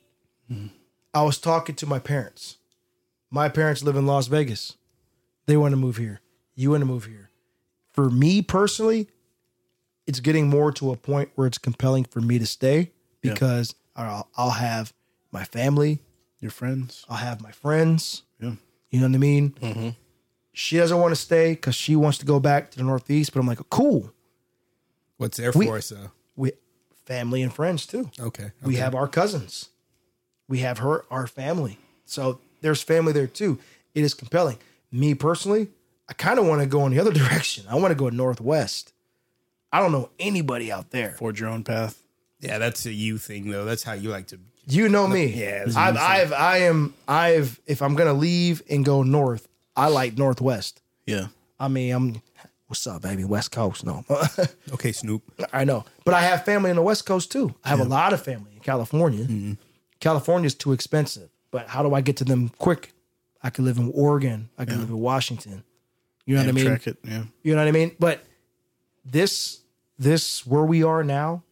I was talking to my parents. My parents live in Las Vegas. They want to move here. You want to move here. For me personally, it's getting more to a point where it's compelling for me to stay Yeah. because I'll, I'll have my family, Your friends. I'll have my friends. Yeah. You know what I mean? Mm-hmm. She doesn't want to stay because she wants to go back to the Northeast, but I'm like, cool. What's there We- for us? Uh, We family and friends too. okay. We have our cousins. We have her, our family. So there's family there too. It is compelling. Me personally, I kind of want to go in the other direction. I want to go northwest. I don't know anybody out there. Forge your own path. Yeah, that's a you thing though. That's how you like to. You know me. Yeah, I've. I've, I am, I've. If I'm gonna leave and go north, I like northwest. Yeah. I mean, I'm. What's up, baby? West Coast, no. Okay, Snoop. I know, but I have family in the West Coast too. I have a lot of family in California. Mm-hmm. California's too expensive, but how do I get to them quick? I could live in Oregon. I could live in Washington. You know what I mean? Track it. Yeah. You know what I mean? But this, this where we are now,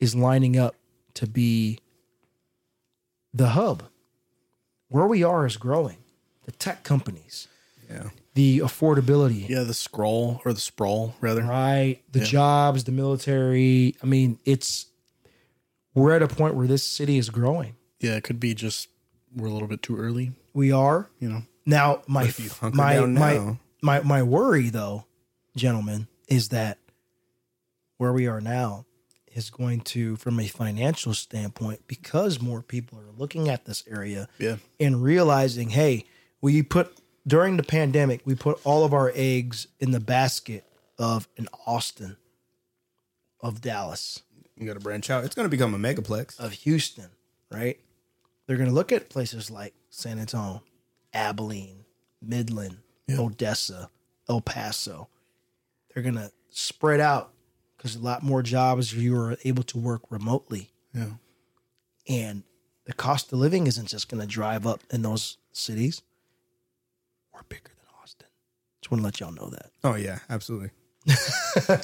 is lining up to be the hub. Where we are is growing. The tech companies, Yeah. the affordability, Yeah. The scroll or the sprawl rather. right? The Yeah. jobs, the military. I mean, it's we're at a point where this city is growing. Yeah. It could be just we're a little bit too early. We are You know. now. My my down my, my my worry though, gentlemen, is that where we are now is going to, from a financial standpoint, because more people are looking at this area Yeah. and realizing, hey, we put during the pandemic, we put all of our eggs in the basket of an Austin, of Dallas, You got to branch out. It's going to become a megaplex. of Houston, right? They're going to look at places like San Antonio, Abilene, Midland, Odessa, El Paso. They're going to spread out because a lot more jobs you are able to work remotely. Yeah. And the cost of living isn't just going to drive up in those cities. We're bigger than Austin. Just want to let y'all know that. Oh yeah, absolutely.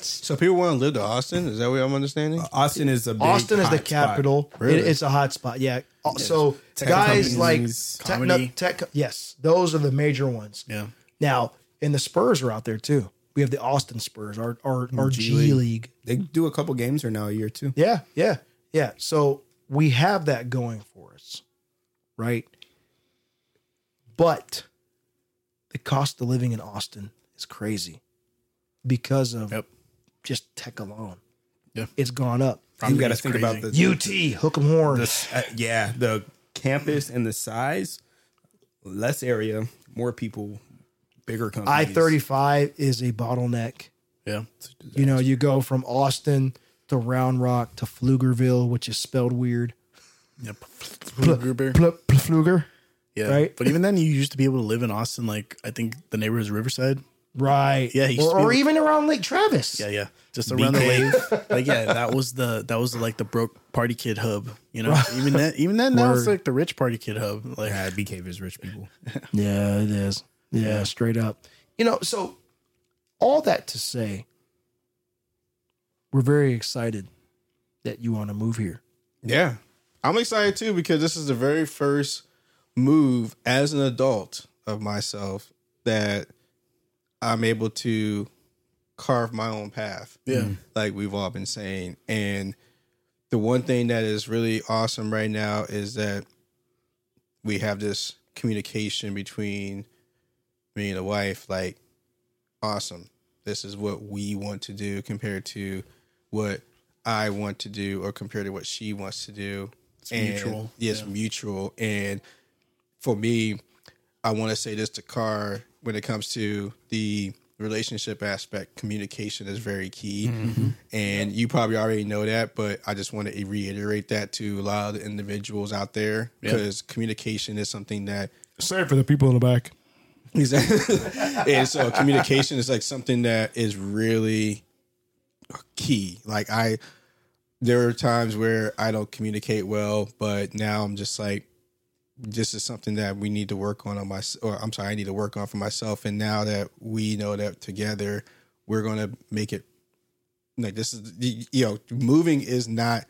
So people want to live to Austin? Is that what I'm understanding? Austin is a big Austin is the capital. Really? It- it's a hot spot. Yeah. Uh, So Tech guys like tech, comedy. tech, yes, those are the major ones. Yeah. Now, and the Spurs are out there too. We have the Austin Spurs, our our, our G, League. League. They do a couple games or now a year too. Yeah, yeah, yeah. So we have that going for us, right? But the cost of living in Austin is crazy because of Yep. just tech alone. Yeah. It's gone up. you got to think crazy. about the UT, hook 'em horns. uh, yeah the campus and the size, less area, more people, bigger companies. I thirty five is a bottleneck. Yeah. You know, you go from Austin to Round Rock to Pflugerville, which is spelled weird. Yep. Pl- Pl- Pfluger. Yeah. right? But even then, you used to be able to live in Austin. Like I think the neighborhood is Riverside. Right. Yeah, Or, or able- even around Lake Travis. Yeah, yeah. Just around the lake. like yeah, that was the that was like the broke party kid hub. You know, even then, even then, now it's like the rich party kid hub. Like Yeah, Bee Cave is rich people. Yeah, it is. Yeah, straight up. You know, so all that to say, we're very excited that you want to move here. Yeah. I'm excited too because this is the very first move as an adult of myself that I'm able to carve my own path. Yeah. Mm. Like we've all been saying. And the one thing that is really awesome right now is that we have this communication between me and the wife. Like, awesome. This is what we want to do compared to what I want to do or compared to what she wants to do. It's mutual. Yes, mutual. And for me, I want to say this to Car when it comes to the relationship aspect, communication is very key. Mm-hmm. And you probably already know that, but I just want to reiterate that to a lot of the individuals out there because communication is something that Say for the people in the back. Exactly. and so communication is like something that is really key. Like I there are times where I don't communicate well, but now I'm just like, this is something that we need to work on on my, or I'm sorry, I need to work on for myself. And now that we know that together, we're going to make it like this is, you know, moving is not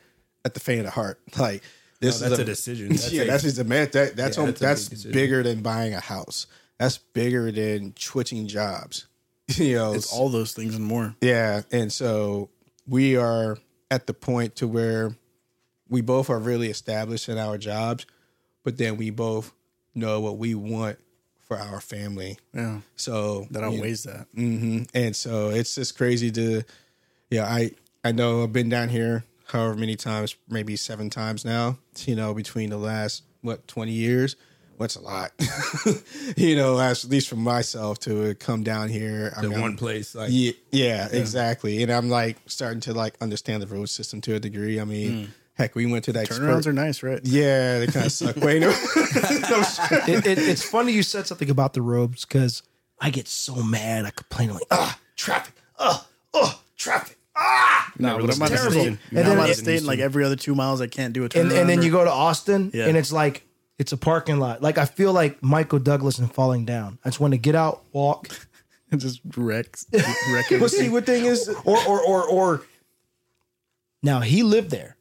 at the faint of heart. Like this No, that's is a decision. That's yeah, a- that's just a man. That that's Yeah, on, that's a that's, bigger than buying a house. That's bigger than switching jobs. You know, It's all those things and more. yeah, and so we are at the point to where we both are really established in our jobs, but then we both know what we want for our family. Yeah. So That you- outweighs that. hmm And so it's just crazy to, yeah. I I know I've been down here however many times, maybe seven times now. You know, between the last what twenty years. What's a lot, you know, as, at least for myself to come down here. I The mean, one I'm- place, like yeah, yeah, exactly. And I'm like starting to like understand the road system to a degree. I mean, heck, we went to that Turnarounds expert- are nice, right? yeah, they kind of suck. Wait, no, it, it, it's funny you said something about the robes because I get so mad. I complain like, ah, traffic, ah, oh, traffic, ah. No, but I'm out of terrible. state. And And then I'm out of state, and like every other two miles, I can't do a turnaround. And, and then you go to Austin, Yeah. and it's like it's a parking lot. Like I feel like Michael Douglas and Falling Down. I just want to get out, walk, and just wreck, wreck but see, what thing is, or or or or. Now he lived there,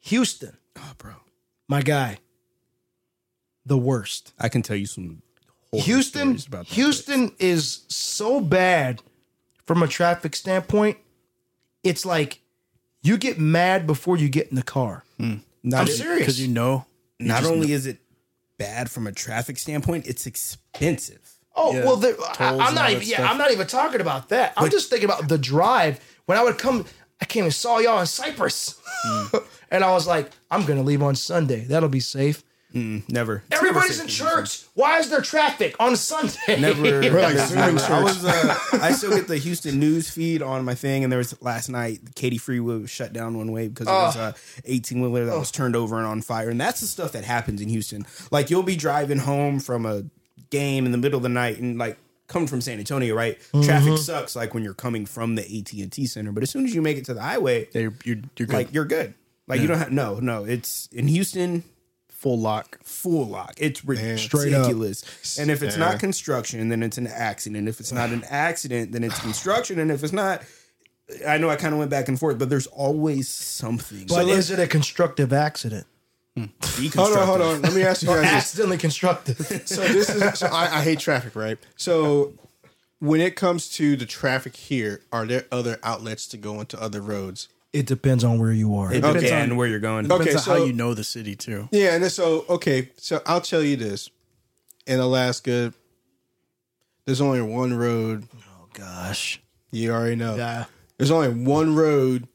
Houston. oh, bro. My guy, the worst. I can tell you some Houston, stories about that Houston is so bad from a traffic standpoint. It's like you get mad before you get in the car. Hmm. Not, I'm serious. because you know. you not only is it bad from a traffic standpoint, it's expensive. Oh Yeah, well, the, I, I'm not even. Yeah. I'm not even talking about that. I'm just thinking about the drive when I would come. I came and saw y'all in Cypress, Hmm. and I was like, I'm gonna leave on Sunday. That'll be safe. Mm, never. Everybody's in church. Why is there traffic on Sunday? Never. We're like Zooming I was. Uh, I still get the Houston news feed on my thing, and there was last night Katy Freeway was shut down one way because it was a uh, 18 wheeler that was turned over and on fire, and that's the stuff that happens in Houston. Like you'll be driving home from a game in the middle of the night, and like coming from San Antonio, right? Mm-hmm. Traffic sucks like when you're coming from the AT and T center, but as soon as you make it to the highway, You're, you're, you're good. like you're good. Like you don't have no, no. It's in Houston full lock. full lock. It's Straight up. ridiculous. And if it's not construction, then it's an accident. If it's not an accident, then it's construction. And if it's not, I know I kind of went back and forth, but there's always something. But is it a constructive accident? Hmm. hold on, hold on. Let me ask you guys this. Accidentally constructive. So this is. So I, I hate traffic, right? So when it comes to the traffic here, are there other outlets to go into other roads? It depends on where you are. It Okay. depends on where you're going. Okay, Depends on how you know the city too. Yeah, and then so okay, so I'll tell you this: in Alaska, there's only one road. oh gosh. You already know. Yeah. There's only one road,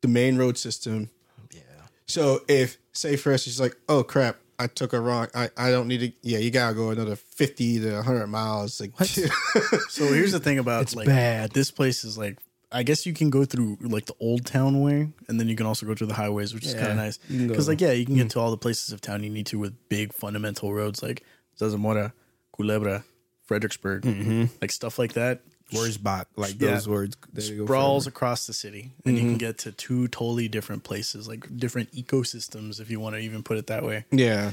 the main road system. Yeah. So if say for instance, like, oh crap, I took a wrong. I, I don't need to. Yeah, you gotta go another fifty to hundred miles. Like, So here's the thing about It's like bad. this place is like I guess you can go through like the old town way, and then you can also go through the highways, which is kind of nice. you can go- Because like yeah, you can get hmm. to all the places of town you need to with big fundamental roads like Zarzamora, Culebra, Fredericksburg, mm-hmm. like stuff like that. Where's Bach? Like Yeah. those words. They go forever. across the city, and you can mm-hmm. get to two totally different places, like different ecosystems, if you want to even put it that way. yeah,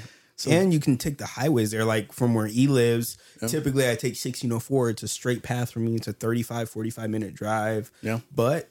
and you can take the highways there, like from where he lives. Typically, I take 1604. It's a straight path for me. It's a 35, 45 minute drive. Yeah. But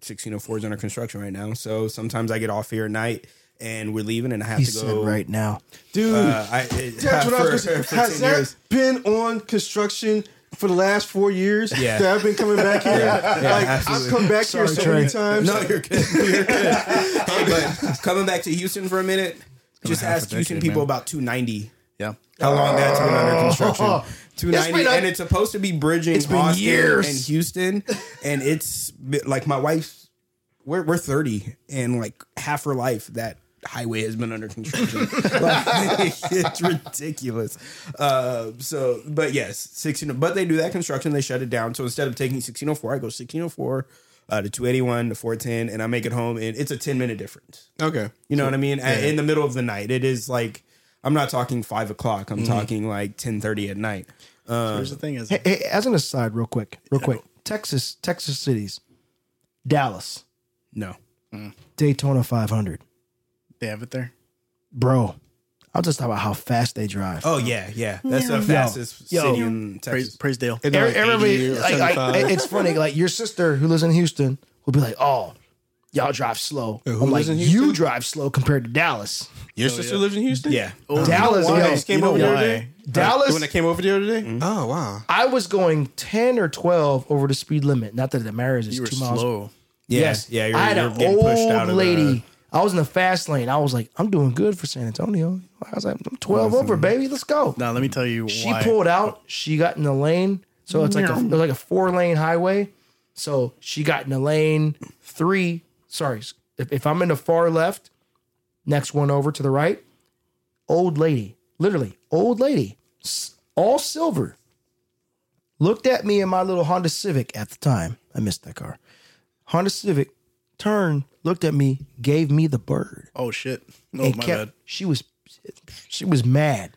1604 is under construction right now. So sometimes I get off here at night and we're leaving and I have He to go. right now. dude. Uh, I, it, that's what I was for- gonna for say. Has that years. been on construction for the last four years? Yeah. that I've been coming back here. like absolutely. I've come back here so Trey. many times. No, you're good. You're good. hey, but coming back to Houston for a minute, just half ask Houston decade, people man. about 290. Yeah, How long that's been under construction? It's 290, been a- and it's supposed to be bridging It's been Austin years. and Houston, and it's like my wife. We're we're 30, and like half her life that highway has been under construction. like, it's ridiculous. Uh, so, but yes, 16. But they do that construction. They shut it down. So instead of taking 1604, I go 1604 uh, to 281 to 410, and I make it home, and it's a 10 minute difference. Okay. You know what I mean? In the middle of the night, it is like I'm not talking five o'clock. I'm mm-hmm. talking like 10:30 at night. So here's um, the thing: is Hey, hey, as an aside, real quick, real quick. Texas, Texas cities, Dallas. No, mm. Daytona 500. They have it there. Bro, I'll just talk about how fast they drive. Oh yeah, yeah. That's the fastest yo. city in Texas. Praisedale. And they're Every- like everybody, like, like, it's funny. Like your sister who lives in Houston will be like, "Oh, y'all drive slow." Who I'm like, in "You drive slow compared to Dallas." Your sister lives in Houston? Yeah. Oh, Dallas, you know yo, came You know over the other day? Dallas, When I came over the other day? Mm-hmm. Oh, wow. I was going ten or twelve over the speed limit. Not that it matters. It's You were two miles. slow. Yeah, Yes, yeah. You're, I had you're an getting pushed old out of the- lady. I was in the fast lane. I was like, I'm doing good for San Antonio. I was like, I'm 12 over, baby. Let's go. Now let me tell you She why. pulled out. She got in the lane. So it's like a, it's like a four lane highway. So she got in the lane three. Sorry, if, if I'm in the far left, next one over to the right, old lady, literally old lady, all silver, looked at me in my little Honda Civic at the time. I missed that car. Honda Civic turned, looked at me, gave me the bird Oh shit. No, and my kept. bad. She was, she was mad,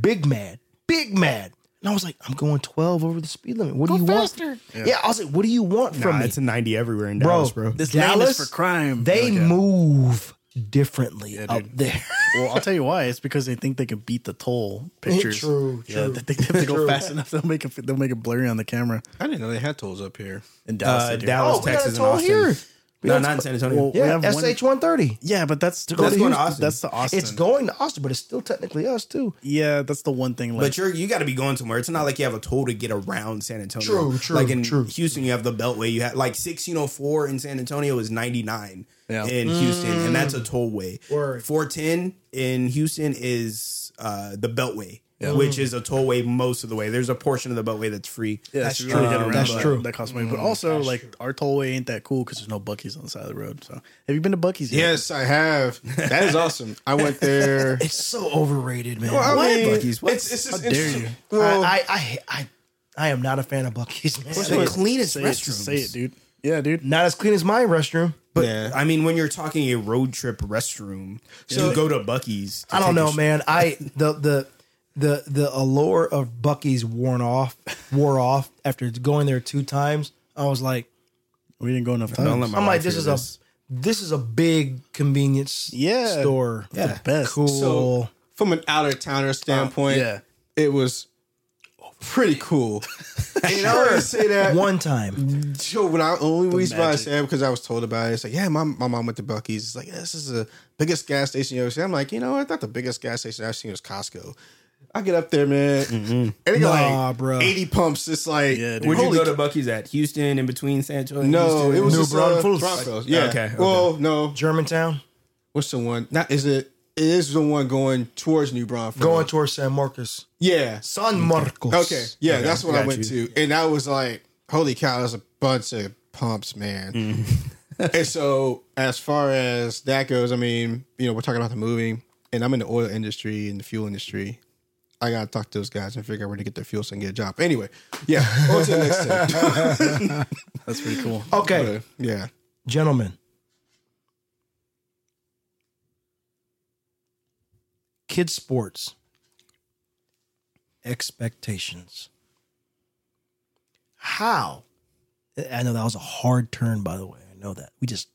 big mad, big mad. And I was like, I'm going 12 over the speed limit. What do you want? Yeah. I was like, what do you want from Nah, me, it's a 90 everywhere in bro? Dallas, bro. This lane is for crime. They Like, move differently out there. Well, I'll tell you why. It's because they think they can beat the toll pictures. True, Yeah, true, they think if they go fast enough, they'll make it. They'll make it blurry on the camera. I didn't know they had tolls up here. In Dallas, Uh. Dallas, Oh, we got a Texas, and toll Austin. here. We No, not in San Antonio. Well, we Yeah, have one- SH 130. Yeah, but that's go That's to going to Austin. That's the Austin. It's going to Austin, but it's still technically us too. Yeah, that's the one thing. Like, But you're you got to be going somewhere. It's not like you have a toll to get around San Antonio. True, true, Like in true. Houston, you have the Beltway. You have like 1604 in San Antonio is 99 Yeah. in Houston, and that's a tollway. 410 in Houston is uh, the Beltway, Yeah. which mm. is a tollway most of the way. There's a portion of the Beltway that's free. yeah, That's so you true. get around That's that. true. That costs money. Mm, but also, like, our tollway ain't that cool because there's no Buc-ee's on the side of the road. So, have you been to Buc-ee's? yet? Yes, I have. That is awesome. I went there. It's so overrated, man. Well, I What? mean, Buc-ee's? What? It's, it's How just dare you. Well, I, I, I, I, I am not a fan of Buc-ee's, man. It's the cleanest Say restrooms. just say it, dude. Yeah, dude. Not as clean as my restroom. But Yeah. I mean, when you're talking a road trip restroom, so you go to Buc-ee's. to I don't know, man. I the the the the allure of Buc-ee's worn off, wore off after going there two times. I was like, We didn't go enough Don't let times. my I'm like, this hear is a this is a big convenience Yeah. store. Yeah. Best. cool. so from an out of towner standpoint, uh, yeah. it was pretty cool. and I always say that. One time, So when I only reason why I magic. say because I was told about it. It's like, yeah, my, my mom went to Buc-ee's. It's like, yeah, this is the biggest gas station you ever seen. I'm like, you know what? I thought the biggest gas station I've seen was Costco. I get up there, man, and they got Nah, like bro. 80 pumps. It's like, Yeah, dude. Where'd you go to Buc-ee's at? Houston, in between San Antonio. and No, Houston? it was New just, uh, Braunfels? Braunfels. Yeah. Okay, okay. Well, no. Germantown, What's the one? Not is it? It is the one going towards New Braunfels. going towards San Marcos, Yeah. San Marcos. Okay. Yeah, Okay, that's what I went you. to, and that was like, holy cow! There's a bunch of pumps, man. Mm-hmm. and so, as far as that goes, I mean, you know, we're talking about the movie, and I'm in the oil industry and the fuel industry. I gotta talk to those guys and figure out where to get their fuel so I can get a job. Anyway, yeah, on to the next thing. That's pretty cool. Okay, But, yeah. gentlemen, kids sports expectations. How? I know that was a hard turn, by the way. I know that we just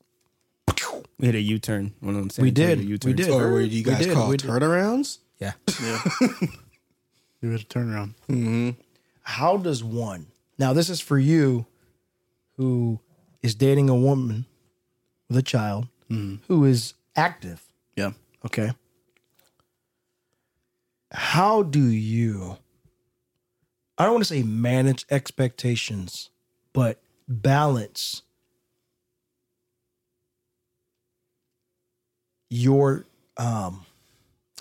We hit a U turn. One of them. San We did. We U-turns. did. Oh, or what do you We guys did, call we did. turnarounds? Yeah. Yeah. Do it a turnaround. how does one now this is for you who is dating a woman with a child who is active Yeah. okay how do you i don't want to say manage expectations but balance your um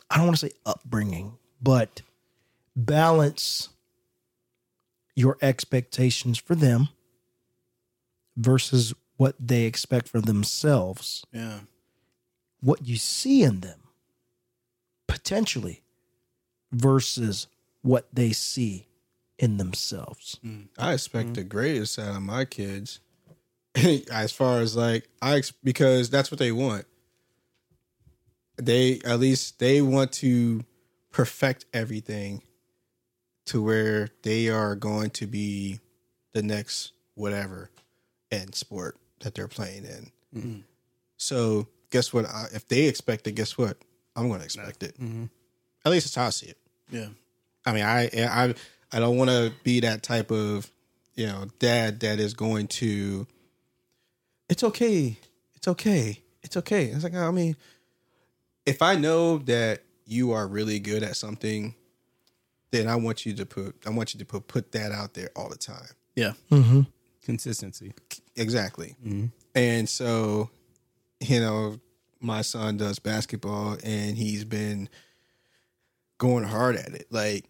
i don't want to say upbringing but balance your expectations for them versus what they expect for themselves, Yeah. what you see in them potentially versus what they see in themselves. I expect Mm-hmm. the greatest out of my kids. as far as like I because that's what they want. They at least they want to perfect everything to where they are going to be the next whatever in sport that they're playing in. Mm-hmm. So guess what? I, if they expect it, guess what? I'm going to expect it. Mm-hmm. At least that's how I see it. Yeah. I mean, I I I don't want to be that type of you know dad that is going to. It's okay. It's okay. It's okay. It's like I mean, if I know that you are really good at something, then I want you to put I want you to put put that out there all the time. Yeah. Mm-hmm. Consistency. Exactly. Mm-hmm. And so, you know, my son does basketball and he's been going hard at it. Like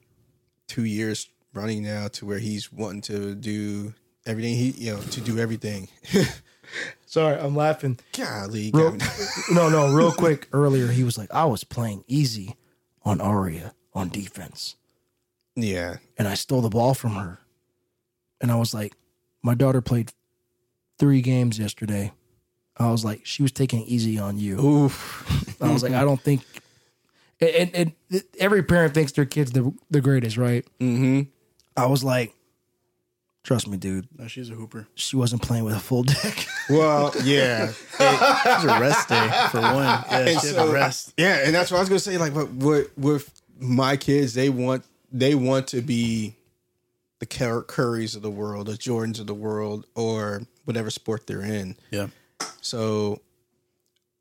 two years running now to where he's wanting to do everything he you know, to do everything. Sorry, I'm laughing. Golly. Real, no, no, real quick. Earlier, he was like, I was playing easy on Aria on defense, yeah. and I stole the ball from her. And I was like, my daughter played three games yesterday. I was like, she was taking it easy on you. Oof. I was like, I don't think. And, and, and every parent thinks their kid's the the greatest, right? Mm-hmm. I was like, trust me, dude. No, she's a hooper. She wasn't playing with a full deck. Well, yeah. It's a rest day for one. Yeah, And she had so- rest. Yeah, and that's what I was gonna say. Like, but with with my kids, they want they want to be the Cur- Currys of the world, the Jordans of the world, or whatever sport they're in. Yeah. So,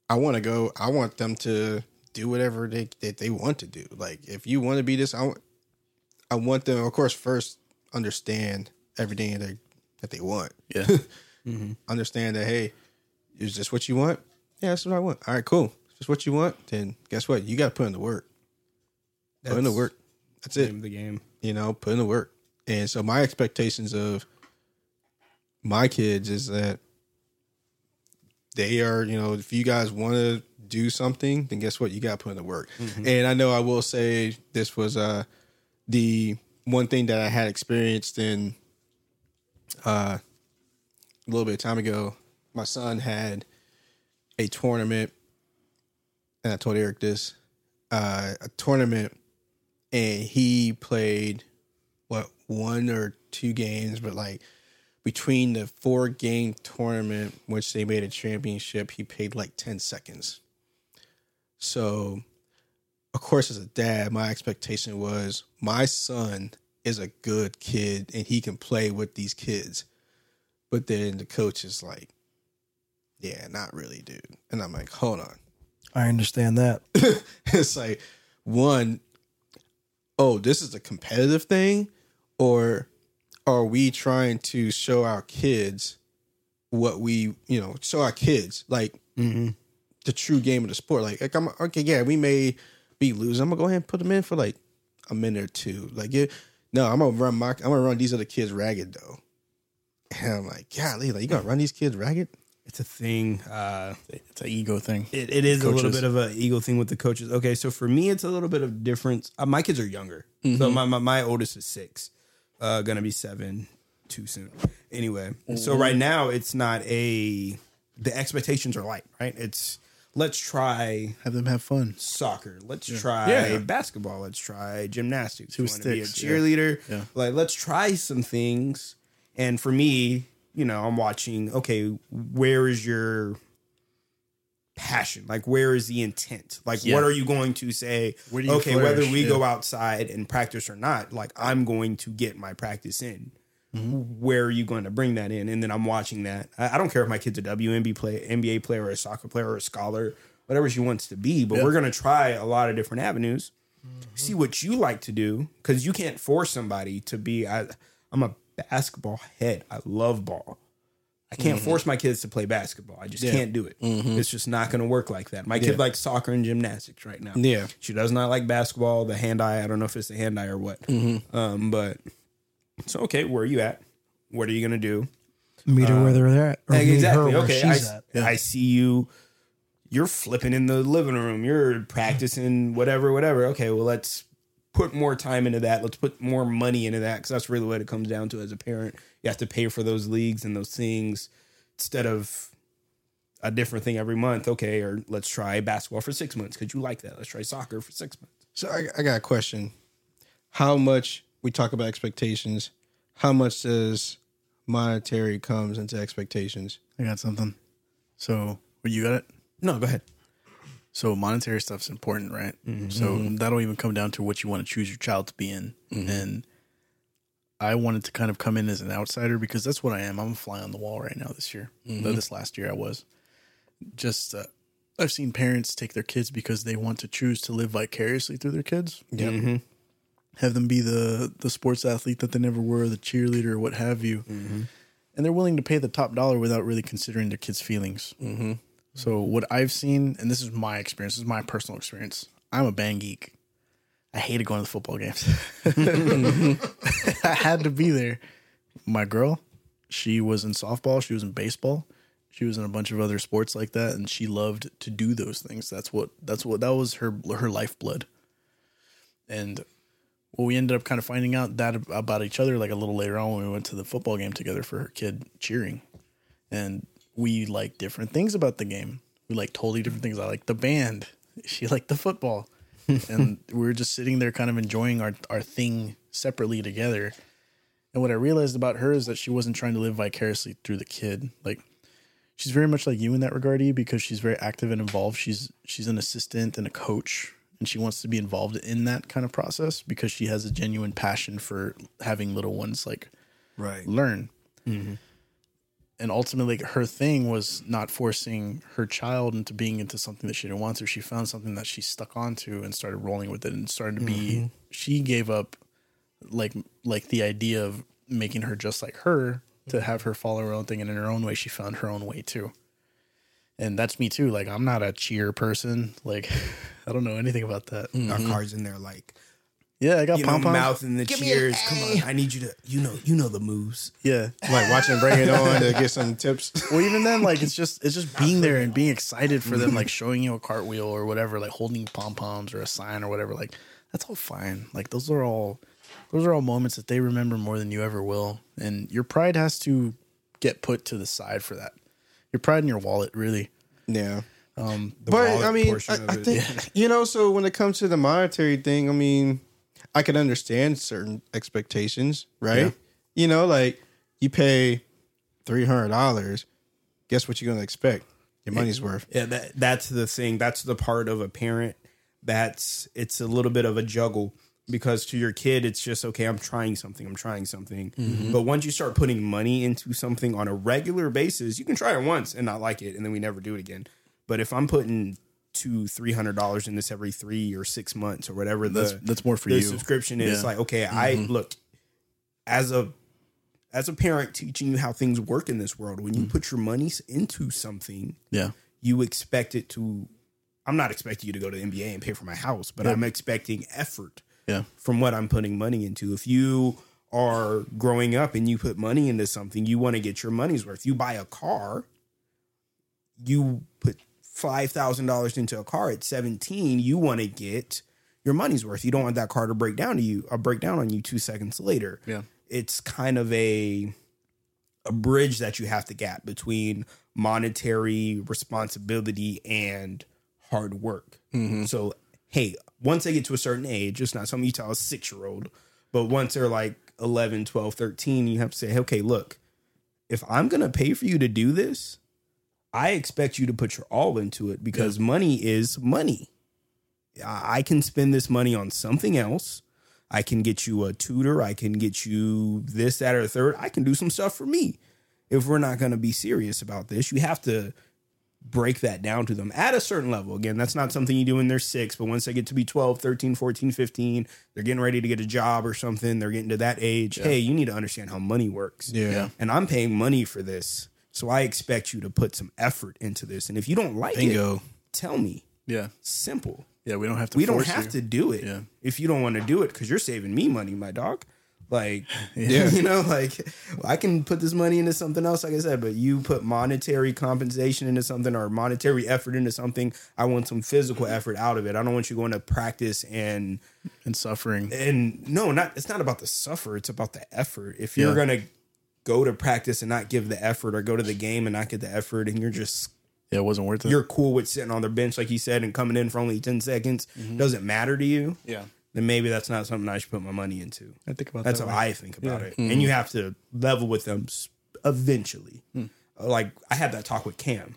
I want to go. I want them to do whatever they that they want to do. Like, if you want to be this, I want I want them, of course, first understand everything that they, that they want. Yeah. Mm-hmm. Understand that hey, is this what you want? Yeah, that's what I want. All right, cool. If it's what you want, then guess what? You got to put in the work. put in the work. That's it name the game. you know, put in the work. And so my expectations of my kids is that they are, you know, if you guys want to do something, then guess what? You got to put in the work. And I know I will say this was uh the one thing that I had experienced in uh a little bit of time ago. My son had a tournament, and I told Eric this, uh, a tournament and he played what one or two games, but like between the four game tournament, which they made a championship, he paid like 10 seconds. So, of course, as a dad, my expectation was my son is a good kid and he can play with these kids. But then the coach is like, yeah, not really, dude. And I'm like, hold on I understand that. it's like one oh this is a competitive thing? Or are we trying to show our kids what we you know show our kids like mm-hmm. the true game of the sport? Like, like I'm okay yeah we may be losing I'm gonna go ahead and put them in for like a minute or two. Like no I'm gonna run my I'm gonna run these other kids ragged though. And I'm like golly like you gonna run these kids ragged It's a thing. Uh, It's an ego thing. it, it is a little bit of an ego thing with the coaches. Okay, so for me, it's a little bit of difference. Uh, my kids are younger, so my, my my oldest is six, uh, gonna be seven too soon. Anyway, so right now it's not a. The expectations are light, right? It's let's try Have them have fun. soccer. Let's try Yeah. basketball. Let's try gymnastics. Want to be a yeah. cheerleader. Yeah. Like let's try some things. And for me, you know, I'm watching. Okay, where is your passion? Like, where is the intent? Like, Yeah. what are you going to say? Where do you okay, whether we Yeah. go outside and practice or not, like I'm going to get my practice in. Mm-hmm. Where are you going to bring that in? And then I'm watching that. I, I don't care if my kid's a WNBA player, NBA player, or a soccer player, or a scholar, whatever she wants to be. But we're going to try a lot of different avenues. See what you like to do because you can't force somebody to be. I, I'm a basketball head. I love ball. I can't mm-hmm. force my kids to play basketball. I just can't do it. Mm-hmm. It's just not going to work like that. My kid likes soccer and gymnastics right now. Yeah. She does not like basketball, the hand eye. I don't know if it's the hand eye or what. Mm-hmm. Um, but so okay, where are you at? What are you gonna do? Meet her where um, they're at. Or meet her exactly. where Okay, I, she's at. I see you. You're flipping in the living room. You're practicing whatever, whatever. Okay, well let's put more time into that. Let's put more money into that because that's really what it comes down to as a parent. You have to pay for those leagues and those things instead of a different thing every month. Okay, or let's try basketball for six months because you like that. Let's try soccer for six months. So I, I got a question. How much we talk about expectations? How much does monetary comes into expectations? I got something. So, you got it? No, go ahead. So monetary stuff's important, right? Mm-hmm. So mm-hmm. that'll even come down to what you want to choose your child to be in. Mm-hmm. And I wanted to kind of come in as an outsider because that's what I am. I'm a fly on the wall right now this year. Uh, This last year I was. Just uh, I've seen parents take their kids because they want to choose to live vicariously through their kids. Yeah. Have them be the the sports athlete that they never were, the cheerleader, what have you. And they're willing to pay the top dollar without really considering their kids' feelings. So what I've seen, and this is my experience, this is my personal experience. I'm a band geek. I hated going to the football games. I had to be there. My girl, she was in softball, she was in baseball, she was in a bunch of other sports like that, and she loved to do those things. That's what that's what that was her her lifeblood. And well, we ended up kind of finding out that about each other like a little later on when we went to the football game together for her kid cheering. And we like different things about the game. We like totally different things. I like the band. She liked the football. and we were just sitting there kind of enjoying our, our thing separately together. And what I realized about her is that she wasn't trying to live vicariously through the kid. Like she's very much like you in that regard, E, because she's very active and involved. She's she's an assistant and a coach, and she wants to be involved in that kind of process because she has a genuine passion for having little ones like Right. learn. Mm-hmm. And ultimately, her thing was not forcing her child into being into something that she didn't want to. She found something that she stuck onto and started rolling with it, and started to be. Mm-hmm. She gave up, like like the idea of making her just like her to have her follow her own thing, and in her own way, she found her own way too. And that's me too. Like I'm not a cheer person. Like I don't know anything about that. Our mm-hmm. cards in there, like Yeah, I got you know, pom poms. mouth and the cheers. Come on, I need you to. You know, you know the moves. Yeah, Like watching Bring It On to get some tips. Well, even then, like it's just it's just being there and being excited for them, like showing you a cartwheel or whatever, like holding pom poms or a sign or whatever. Like that's all fine. Like those are all those are all moments that they remember more than you ever will, and your pride has to get put to the side for that. Your pride in your wallet, really. Yeah. Um, but I mean, I, I it. think you know. So when it comes to the monetary thing, I mean, I can understand certain expectations, right? Yeah. You know, like you pay three hundred dollars. Guess what you're gonna expect? Your money's worth. Yeah, that that's the thing. That's the part of a parent that's it's a little bit of a juggle because to your kid it's just okay, I'm trying something, I'm trying something. Mm-hmm. But once you start putting money into something on a regular basis, you can try it once and not like it and then we never do it again. But if I'm putting two, three hundred dollars in this every three or six months or whatever the That's- that's more for the you. subscription is Yeah. like, okay, I mm-hmm. look as a as a parent teaching you how things work in this world, when you mm. put your money into something, yeah, you expect it to I'm not expecting you to go to the NBA and pay for my house, but I'm expecting effort yeah, from what I'm putting money into. If you are growing up and you put money into something, you want to get your money's worth. You buy a car, you put five thousand dollars into a car at 17, you want to get your money's worth. You don't want that car to break down to you or break down on you two seconds later. Yeah. It's kind of a a bridge that you have to gap between monetary responsibility and hard work. Mm-hmm. So, hey, once they get to a certain age, it's not something you tell a six year old, but once they're like 11, 12, 13, you have to say, okay, look, if I'm going to pay for you to do this, I expect you to put your all into it because money is money. I can spend this money on something else. I can get you a tutor. I can get you this, that, or the third. I can do some stuff for me. If we're not going to be serious about this, you have to break that down to them at a certain level. Again, that's not something you do when they're six, but once they get to be 12, 13, 14, 15, they're getting ready to get a job or something, they're getting to that age. Hey, you need to understand how money works. Yeah. And I'm paying money for this. So I expect you to put some effort into this. And if you don't like Bingo. it, tell me. yeah, Simple yeah. We don't have to. we don't have you. to do it Yeah. if you don't want to do it because you're saving me money, my dog. Like, Yeah. you know, like I can put this money into something else, like I said, but you put monetary compensation into something or monetary effort into something. I want some physical effort out of it. I don't want you going to practice and and suffering. and no, not it's not about the suffer. It's about the effort. If you're Yeah. gonna go to practice and not give the effort, or go to the game and not get the effort, and you're just Yeah, it wasn't worth it. you're cool with sitting on the bench, like you said, and coming in for only 10 seconds, mm-hmm. doesn't matter to you, yeah, then maybe that's not something I should put my money into. I think about That's that how way. I think about it. And mm-hmm. you have to level with them s- eventually. Mm. Uh, like I had that talk with Cam.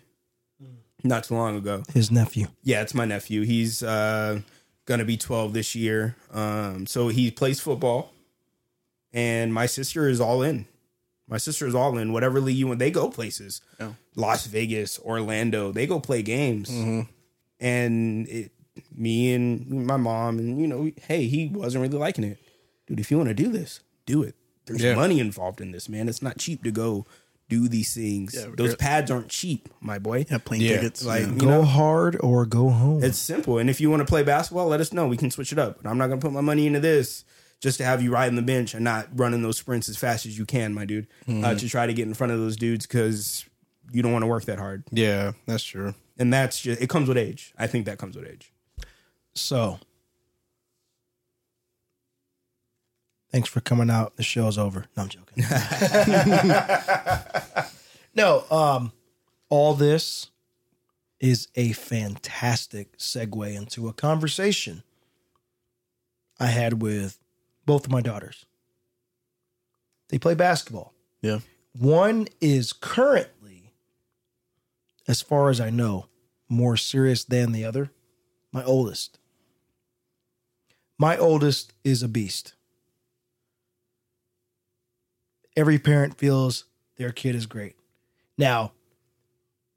Mm. not too long ago. His nephew. Yeah, it's my nephew. He's uh, gonna be 12 this year. Um, so he plays football, and my sister is all in. My sister is all in. Whatever league you want, they go places. Yeah. Las Vegas, Orlando, they go play games. Mm-hmm. And it, me and my mom, and you know, hey, he wasn't really liking it, dude. If you want to do this, do it. There's Yeah. money involved in this, man. It's not cheap to go do these things. Yeah, Those pads aren't cheap, my boy. Yeah, plane Yeah, tickets. like- yeah. Go know? hard or go home. It's simple. And if you want to play basketball, let us know. We can switch it up. But I'm not going to put my money into this just to have you riding the bench and not running those sprints as fast as you can, my dude, uh, to try to get in front of those dudes because you don't want to work that hard. Yeah, that's true. And that's just, it comes with age. I think that comes with age. So, thanks for coming out. The show's over. No, I'm joking. no, um, all this is a fantastic segue into a conversation I had with both of my daughters. They play basketball. yeah. One is currently, as far as I know, more serious than the other. My oldest. My oldest is a beast. Every parent feels their kid is great. Now,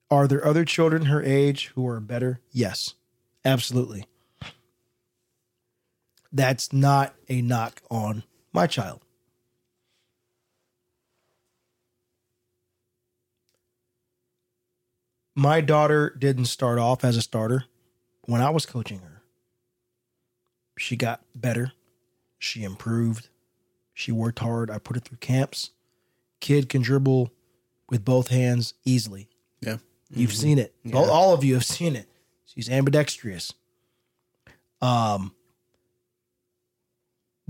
are there other children her age who are better? Yes, absolutely. That's not a knock on my child. my daughter didn't start off as a starter when I was coaching her. She got better. She improved. She worked hard. I put her through camps. Kid can dribble with both hands easily. Yeah. You've seen it. All, all of you have seen it. She's ambidextrous. Um,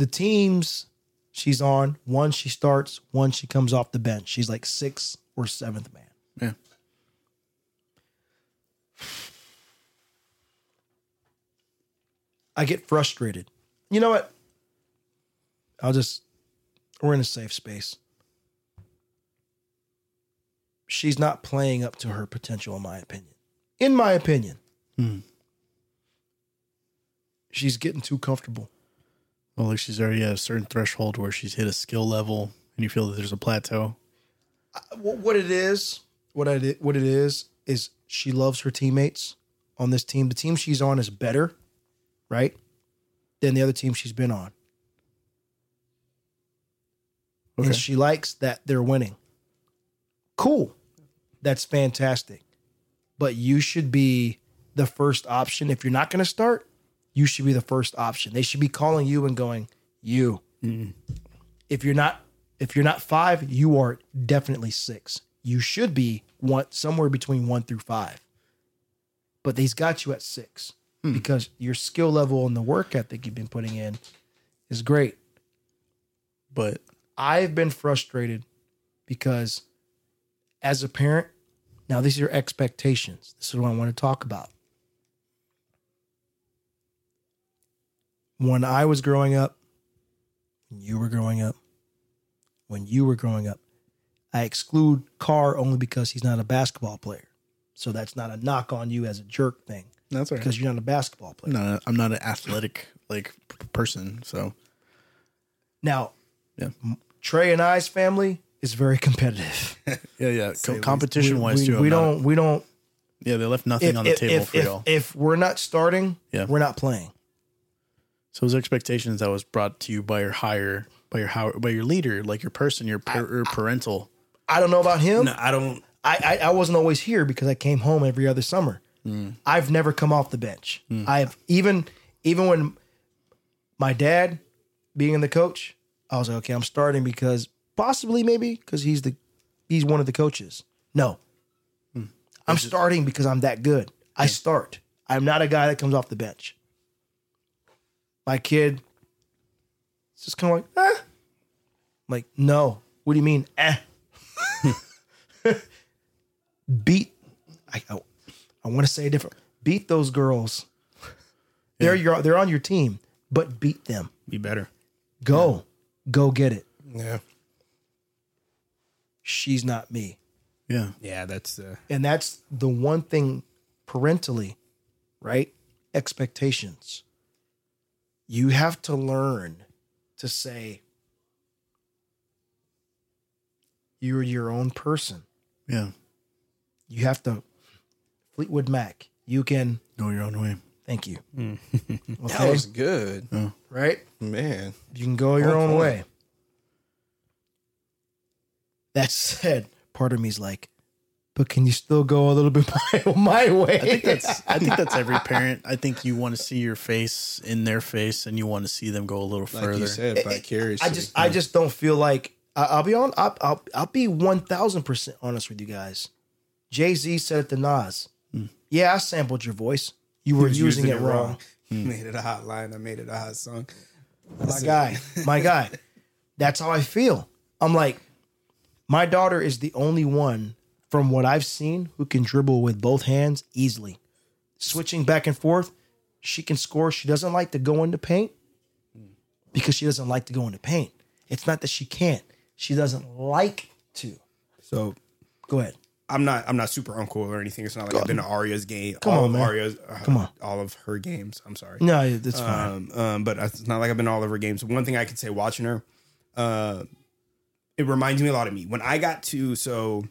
the teams she's on, one she starts, one she comes off the bench. She's like sixth or seventh man. Yeah. I get frustrated. You know what? I'll just, we're in a safe space. She's not playing up to her potential, in my opinion. In my opinion, hmm. she's getting too comfortable. Well, like she's already at a certain threshold where she's hit a skill level and you feel that there's a plateau. Wh- What it is, what I what it is, is she loves her teammates on this team. The team she's on is better, right, than the other team she's been on. Okay. and she likes that they're winning. Cool. That's fantastic. But you should be the first option. If you're not going to start, you should be the first option. They should be calling you and going, "You." Mm-hmm. If you're not if you're not 5, you are definitely 6. You should be one somewhere between 1 through 5. But they's got you at 6 hmm. because your skill level and the work ethic you've been putting in is great. But I've been frustrated because as a parent, now these are expectations. This is what I want to talk about. When I was growing up, you were growing up, when you were growing up, I exclude Carr only because he's not a basketball player. So that's not a knock on you as a jerk thing that's right. because you're not a basketball player. No, I'm not, a, I'm not an athletic like person. So Now, yeah. Trey and I's family is very competitive. Yeah. Yeah. Co- competition we, wise we, too. we I'm not- don't we don't yeah. They left nothing on the table if, for if, y'all. if we're not starting, Yeah. we're not playing. So those expectations that was brought to you by your higher, by your how, by your leader, like your person, your par- or parental. I don't know about him. No, I don't. I, I I wasn't always here because I came home every other summer. Mm. I've never come off the bench. Mm. I've even even when my dad being in the coach, I was like, okay, I'm starting because possibly maybe because he's the he's one of the coaches. No, hmm. I'm starting because I'm that good. I start. I'm not a guy that comes off the bench. My kid, it's just kind of like, eh. I'm like, no. What do you mean, eh? beat I I, I want to say it different. Beat those girls. They're your they're on your team, but beat them. Be better. Go. Go get it. Yeah. She's not me. Yeah. Yeah, that's uh, And that's the one thing parentally, right? Expectations. You have to learn to say, you're your own person. Yeah. You have to, Fleetwood Mac, you can, Go your own way. thank you. Hmm. That Okay, was good, right? man. You can go your On own point. way. That said, part of me's like, but can you still go a little bit my, my way? I think that's I think that's every parent. I think you want to see your face in their face and you want to see them go a little Like further. you said, vicariously. I just I just don't feel like I- I'll be on. I'll I'll, I'll be one thousand percent honest with you guys. Jay Z said it to Nas. Hmm. Yeah, I sampled your voice. You were using, using it it wrong. wrong. Hmm. Made it a hot line. I made it a hot song. My guy, my guy. That's how I feel. I'm like, my daughter is the only one from what I've seen who can dribble with both hands easily. Switching back and forth, she can score. She doesn't like to go into paint because she doesn't like to go into paint. It's not that she can't. She doesn't like to. So Go ahead. I'm not I'm not super uncle or anything. It's not like I've been to Arya's game. Come all on, of man. Arya's uh, Come on. all of her games. I'm sorry. No, it's fine. Um, um, but it's not like I've been to all of her games. One thing I could say watching her, uh, it reminds me a lot of me when I got to so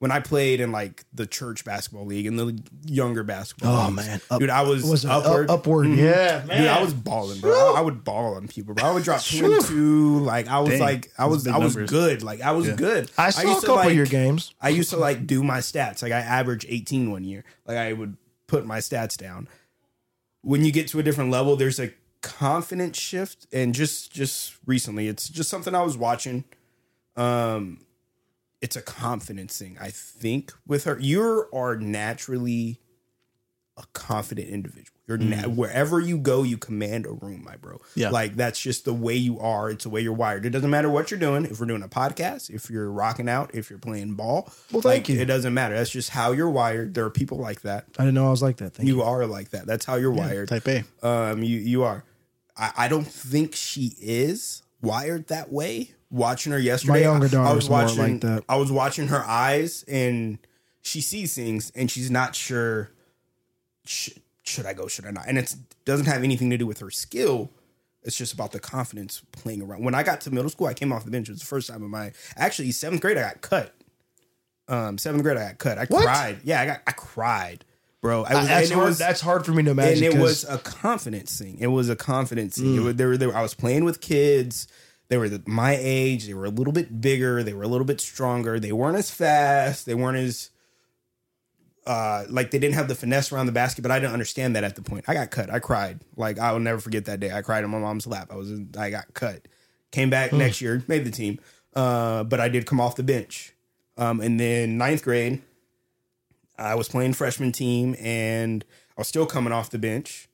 when I played in like the church basketball league and the younger basketball. Oh, leagues, man. Up- dude, I was, was it up- upward. upward? Mhm. Yeah, man. Dude, I was balling, bro. I, I would ball on people, bro. I would drop two and two. Like I was Dang. like I was Those big I was numbers. good. Like I was good. I saw a used to, couple of like- your games. I used to like do my stats. Like I averaged 18 one year. Like I would put my stats down. When you get to a different level, there's a confidence shift. And just just recently, it's just something I was watching. Um it's a confidence thing, I think, with her. You are naturally a confident individual. You're na- wherever you go, you command a room, my bro. Yeah. like that's just the way you are. It's the way you're wired. It doesn't matter what you're doing. If we're doing a podcast, if you're rocking out, if you're playing ball, Well, like, thank you. It doesn't matter. That's just how you're wired. There are people like that. I didn't know I was like that. Thank you. You are like that. That's how you're wired. Type A. Um, you you are. I, I don't think she is wired that way. Watching her yesterday, My younger I- I daughter was watching. like that. I was watching her eyes, and she sees things, and she's not sure. Sh- should I go? Should I not? And it doesn't have anything to do with her skill. It's just about the confidence playing around. When I got to middle school, I came off the bench. It was the first time in my actually seventh grade. I got cut. Um, seventh grade, I got cut. I What? cried. Yeah, I got. I cried, bro. I was, that's hard. was- that's hard for me to imagine. and it 'cause- was a confidence thing. It was a confidence thing. It was, they were, they were, I was playing with kids. They were my age. They were a little bit bigger. They were a little bit stronger. They weren't as fast. They weren't as uh, like they didn't have the finesse around the basket. But I didn't understand that at the point. I got cut. I cried. Like I will never forget that day. I cried on my mom's lap. I was I got cut. Came back next year, made the team. Uh, but I did come off the bench. Um, and then ninth grade, I was playing freshman team and I was still coming off the bench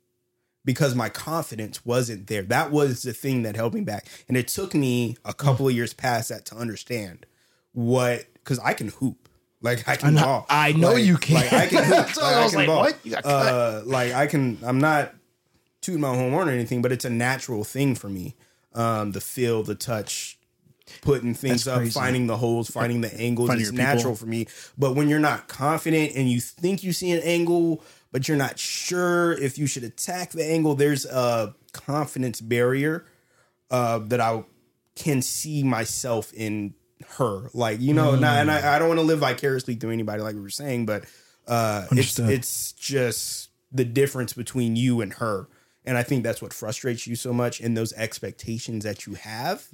because my confidence wasn't there. That was the thing that held me back. And it took me a couple of years past that to understand what because I can hoop. Like I can know- ball. I know Like- you can. Like I can hoop. That's why I was like, ball. what? You got. Uh, like I can I'm not tooting my home horn or anything, but it's a natural thing for me. Um, the feel, the touch, putting things That's up, crazy. finding the holes, finding the angles. Finding it's your people. natural for me. But when you're not confident and you think you see an angle, but you're not sure if you should attack the angle, there's a confidence barrier uh, that I can see myself in her. Like, you know, not, and I, I don't want to live vicariously through anybody, like we were saying, but uh, it's, Understood. it's just the difference between you and her. And I think that's what frustrates you so much in those expectations that you have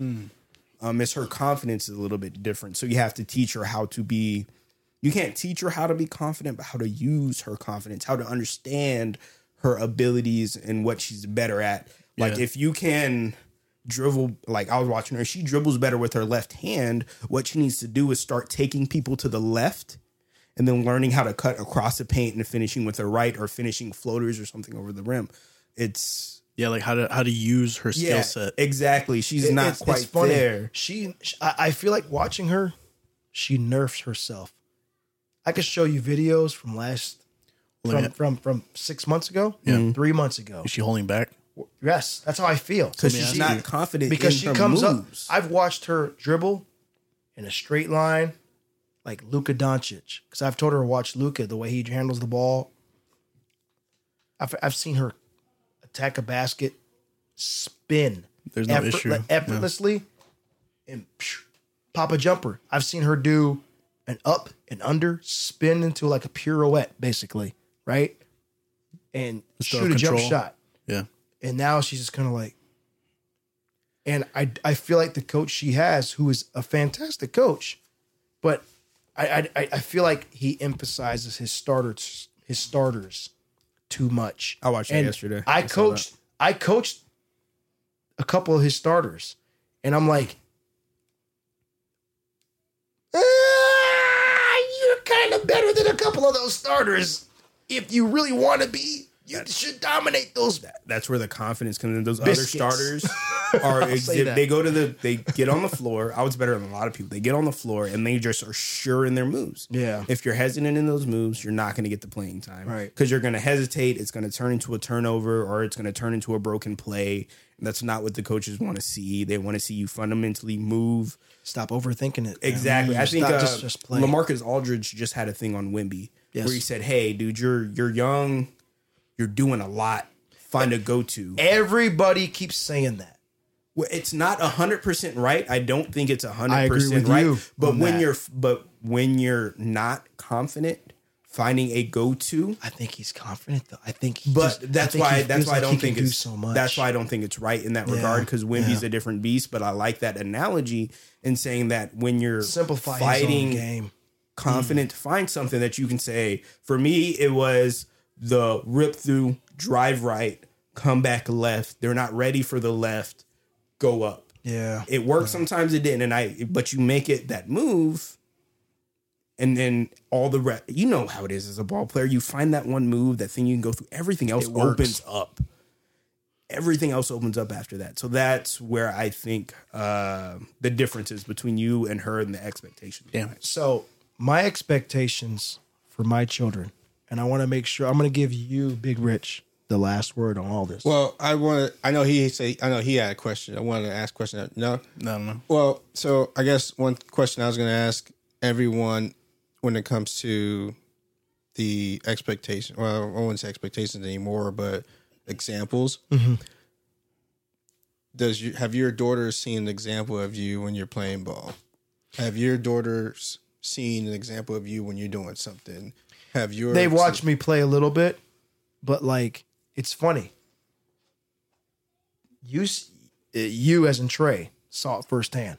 um, is her confidence is a little bit different. So you have to teach her how to be. You can't teach her how to be confident, but how to use her confidence, how to understand her abilities and what she's better at. Like Yeah. if you can dribble, like I was watching her, she dribbles better with her left hand. What she needs to do is start taking people to the left and then learning how to cut across the paint and finishing with her right or finishing floaters or something over the rim. It's Yeah, like how to how to use her skill yeah, set. exactly. She's It- not it's- quite it's funny. there. She, I I feel like watching her, she nerfs herself. I could show you videos from last, Look from, from from six months ago, yeah. Mm-hmm. three months ago. Is she holding back? Yes, that's how I feel. because she's not you. confident because in she her comes moves. up. I've watched her dribble in a straight line, like Luka Doncic. Because I've told her to watch Luka the way he handles the ball I've, I've seen her attack a basket, spin, There's no effort- issue. effortlessly, and psh, pop a jumper. I've seen her do an up and under, spin into like a pirouette, basically, right? And Still shoot a jump shot. Yeah. And now she's just kind of like, and I I feel like the coach she has, who is a fantastic coach, but I I I- feel like he emphasizes his starters his starters too much. I watched that And yesterday. I I coached I coached a couple of his starters, and I'm like, "Ah, you're kind of better than a couple of those starters. If you really want to be, you should dominate those. That's where the confidence comes in. Those Biscuits. other starters are say exhibit. that. They go to the. They get on the floor. I was better than a lot of people. They get on the floor and they just are sure in their moves. Yeah. If you're hesitant in those moves, you're not going to get the playing time. Right. Because you're going to hesitate. It's going to turn into a turnover or it's going to turn into a broken play. That's not what the coaches want to see. They want to see you fundamentally move. Stop overthinking it. man. Exactly. I Just think not- uh, just just play. LaMarcus Aldridge just had a thing on Wemby Yes. where he said, "Hey, dude, you're you're young, you're doing a lot. Find a go to." Everybody keeps saying that. Well, it's not hundred percent right. I don't think it's hundred agree percent with right. you But on when that. you're but when you're not confident, finding a go to. I think he's confident though. I think, he But just- that's think why that's why I don't think it's so much. that's why I don't think it's right in that Yeah, regard because Wemby's yeah. a different beast. But I like that analogy in saying that when you're simplify fighting game. confident, mm. find something that you can say. For me, it was the rip through, drive right, come back left. They're not ready for the left, go up. Yeah, It worked sometimes it didn't, and I but you make it that move, and then all the rest. You know how it is as a ball player. You find that one move, that thing you can go through. Everything else It works. opens up. Everything else opens up after that. So that's where I think uh, the difference is between you and her and the expectations. Damn it. So my expectations for my children, and I want to make sure I'm going to give you, Big Rich, the last word on all this. Well, I want. To. I know he say. I know he had a question. I wanted to ask a question. No. no, don't. Well, so I guess one question I was going to ask everyone when it comes to the expectation. Well, I wouldn't say expectations anymore, but examples. Mm-hmm. Does you have your daughters seen an example of you when you're playing ball? Have your daughters seen an example of you when you're doing something? Have your they watch me play a little bit, but like it's funny. You, you as in Trey saw it firsthand.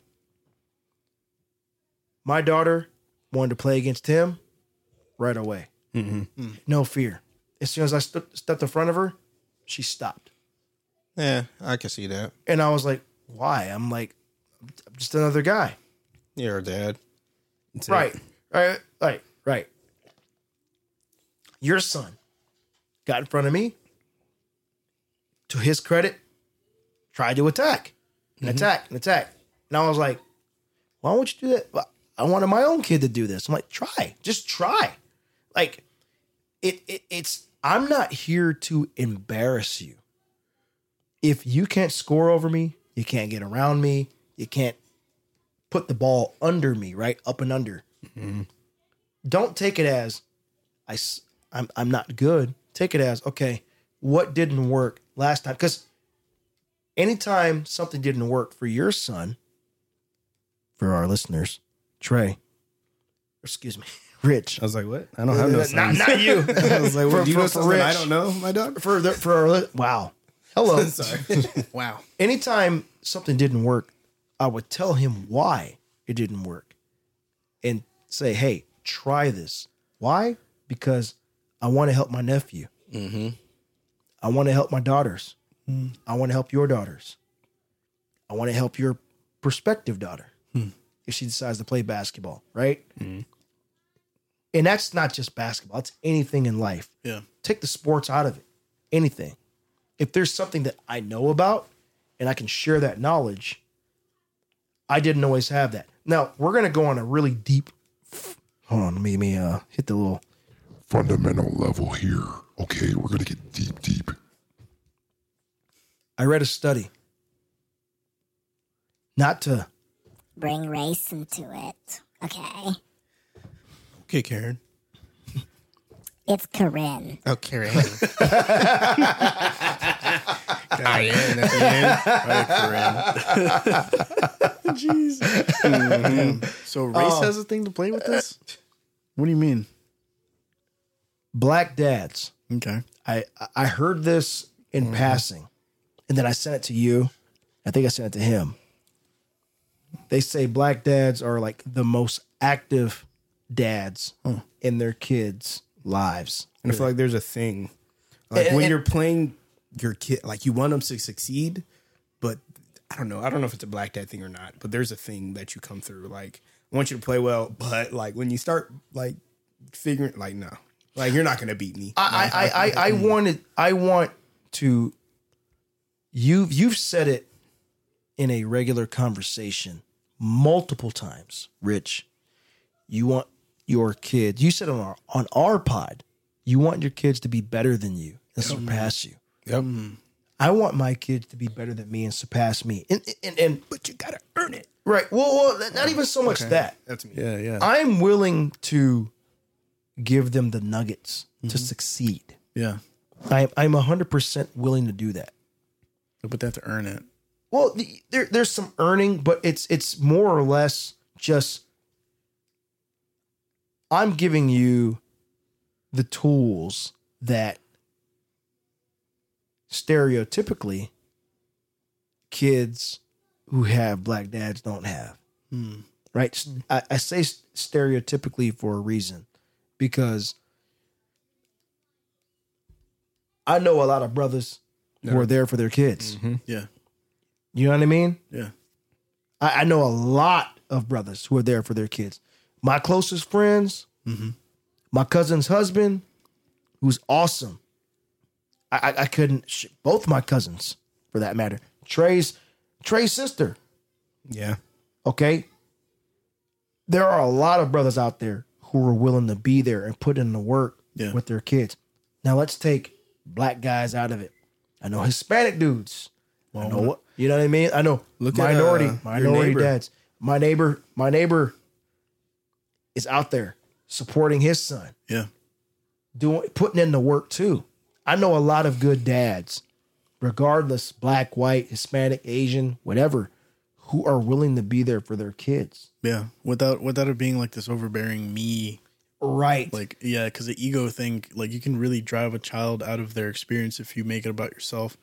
My daughter wanted to play against him right away. Mm-hmm. Mm. No fear. As soon as I st- stepped in front of her, she stopped. Yeah, I can see that. And I was like, why? I'm like, I'm just another guy. You're a dad. That's it. Right. Right. Right. Right. Your son got in front of me. To his credit, tried to attack and attack and attack. And I was like, why won't you do that? I wanted my own kid to do this. I'm like, try. Just try. Like, it, it it's I'm not here to embarrass you. If you can't score over me, you can't get around me, you can't put the ball under me, right? Up and under. Mm-hmm. Don't take it as I s- I'm I'm not good. Take it as okay, what didn't work last time cuz anytime something didn't work for your son for our listeners, Trey, excuse me, Rich. I was like, what? I don't have uh, no not, sons. not you. I was like, For- what? Do you know for- for something I Rich. don't know, my dog? for the for our wow. Hello. Sorry. Wow. anytime something didn't work, I would tell him why it didn't work and say, hey, try this. Why? Because I want to help my nephew. Mm-hmm. I want to help my daughters. Hmm. I want to help your daughters. I want to help your prospective daughter hmm. If she decides to play basketball, right? And that's not just basketball, it's anything in life Yeah. take the sports out of it. Anything. If there's something that I know about and I can share that knowledge, I didn't always have that. Now we're gonna go on a really deep. Hold on, let me, let me uh, hit the little. Fundamental level here. Okay, we're gonna get deep, deep. I read a study. Not to Bring race into it. Okay. Okay, Karen. It's Corinne. Oh, Karen. Diane at the end. Right, Corinne. Jeez. Damn. So race oh. has a thing to play with this? What do you mean? Black dads. Okay. I I heard this in mm-hmm. passing, and then I sent it to you. I think I sent it to him. They say black dads are like the most active dads in their kids' lives. And I feel like there's a thing. Like And- when and- you're playing your kid, like you want them to succeed, but I don't know. I don't know if it's a black dad thing or not, but there's a thing that you come through. Like, I want you to play well, but like when you start like figuring, like, no, like you're not going to beat me. I I I, I, I wanted I want to you've you've said it in a regular conversation multiple times, Rich. You want your kids. You said on our on our pod, you want your kids to be better than you and surpass you. Yep. I want my kids to be better than me and surpass me. And and, and but you got to earn it. right. Well, well, not even so much that. That's me. Yeah, yeah. I'm willing to give them the nuggets to mm-hmm. succeed. yeah. I, I'm 100% willing to do that. But they have to earn it. Well, the, there, there's some earning, but it's it's more or less just I'm giving you the tools that stereotypically kids who have black dads don't have. Hmm. Right? Hmm. I I say stereotypically for a reason because I know a lot of brothers who are there for their kids. Mm-hmm. Yeah. You know what I mean? Yeah. I, I know a lot of brothers who are there for their kids. My closest friends, mm-hmm. my cousin's husband, who's awesome. I, I, I couldn't. Sh- both my cousins, for that matter. Trey's Trey's sister. Yeah. Okay. There are a lot of brothers out there who are willing to be there and put in the work Yeah. with their kids. Now let's take black guys out of it. I know Hispanic dudes. I know what you know what I mean. I know Look at, minority uh, minority dads. My neighbor, my neighbor is out there supporting his son, Yeah. doing putting in the work too. I know a lot of good dads, regardless black, white, Hispanic, Asian, whatever, who are willing to be there for their kids. Yeah. Without without it being like this overbearing me Right. like yeah because the ego thing like you can really drive a child out of their experience if you make it about yourself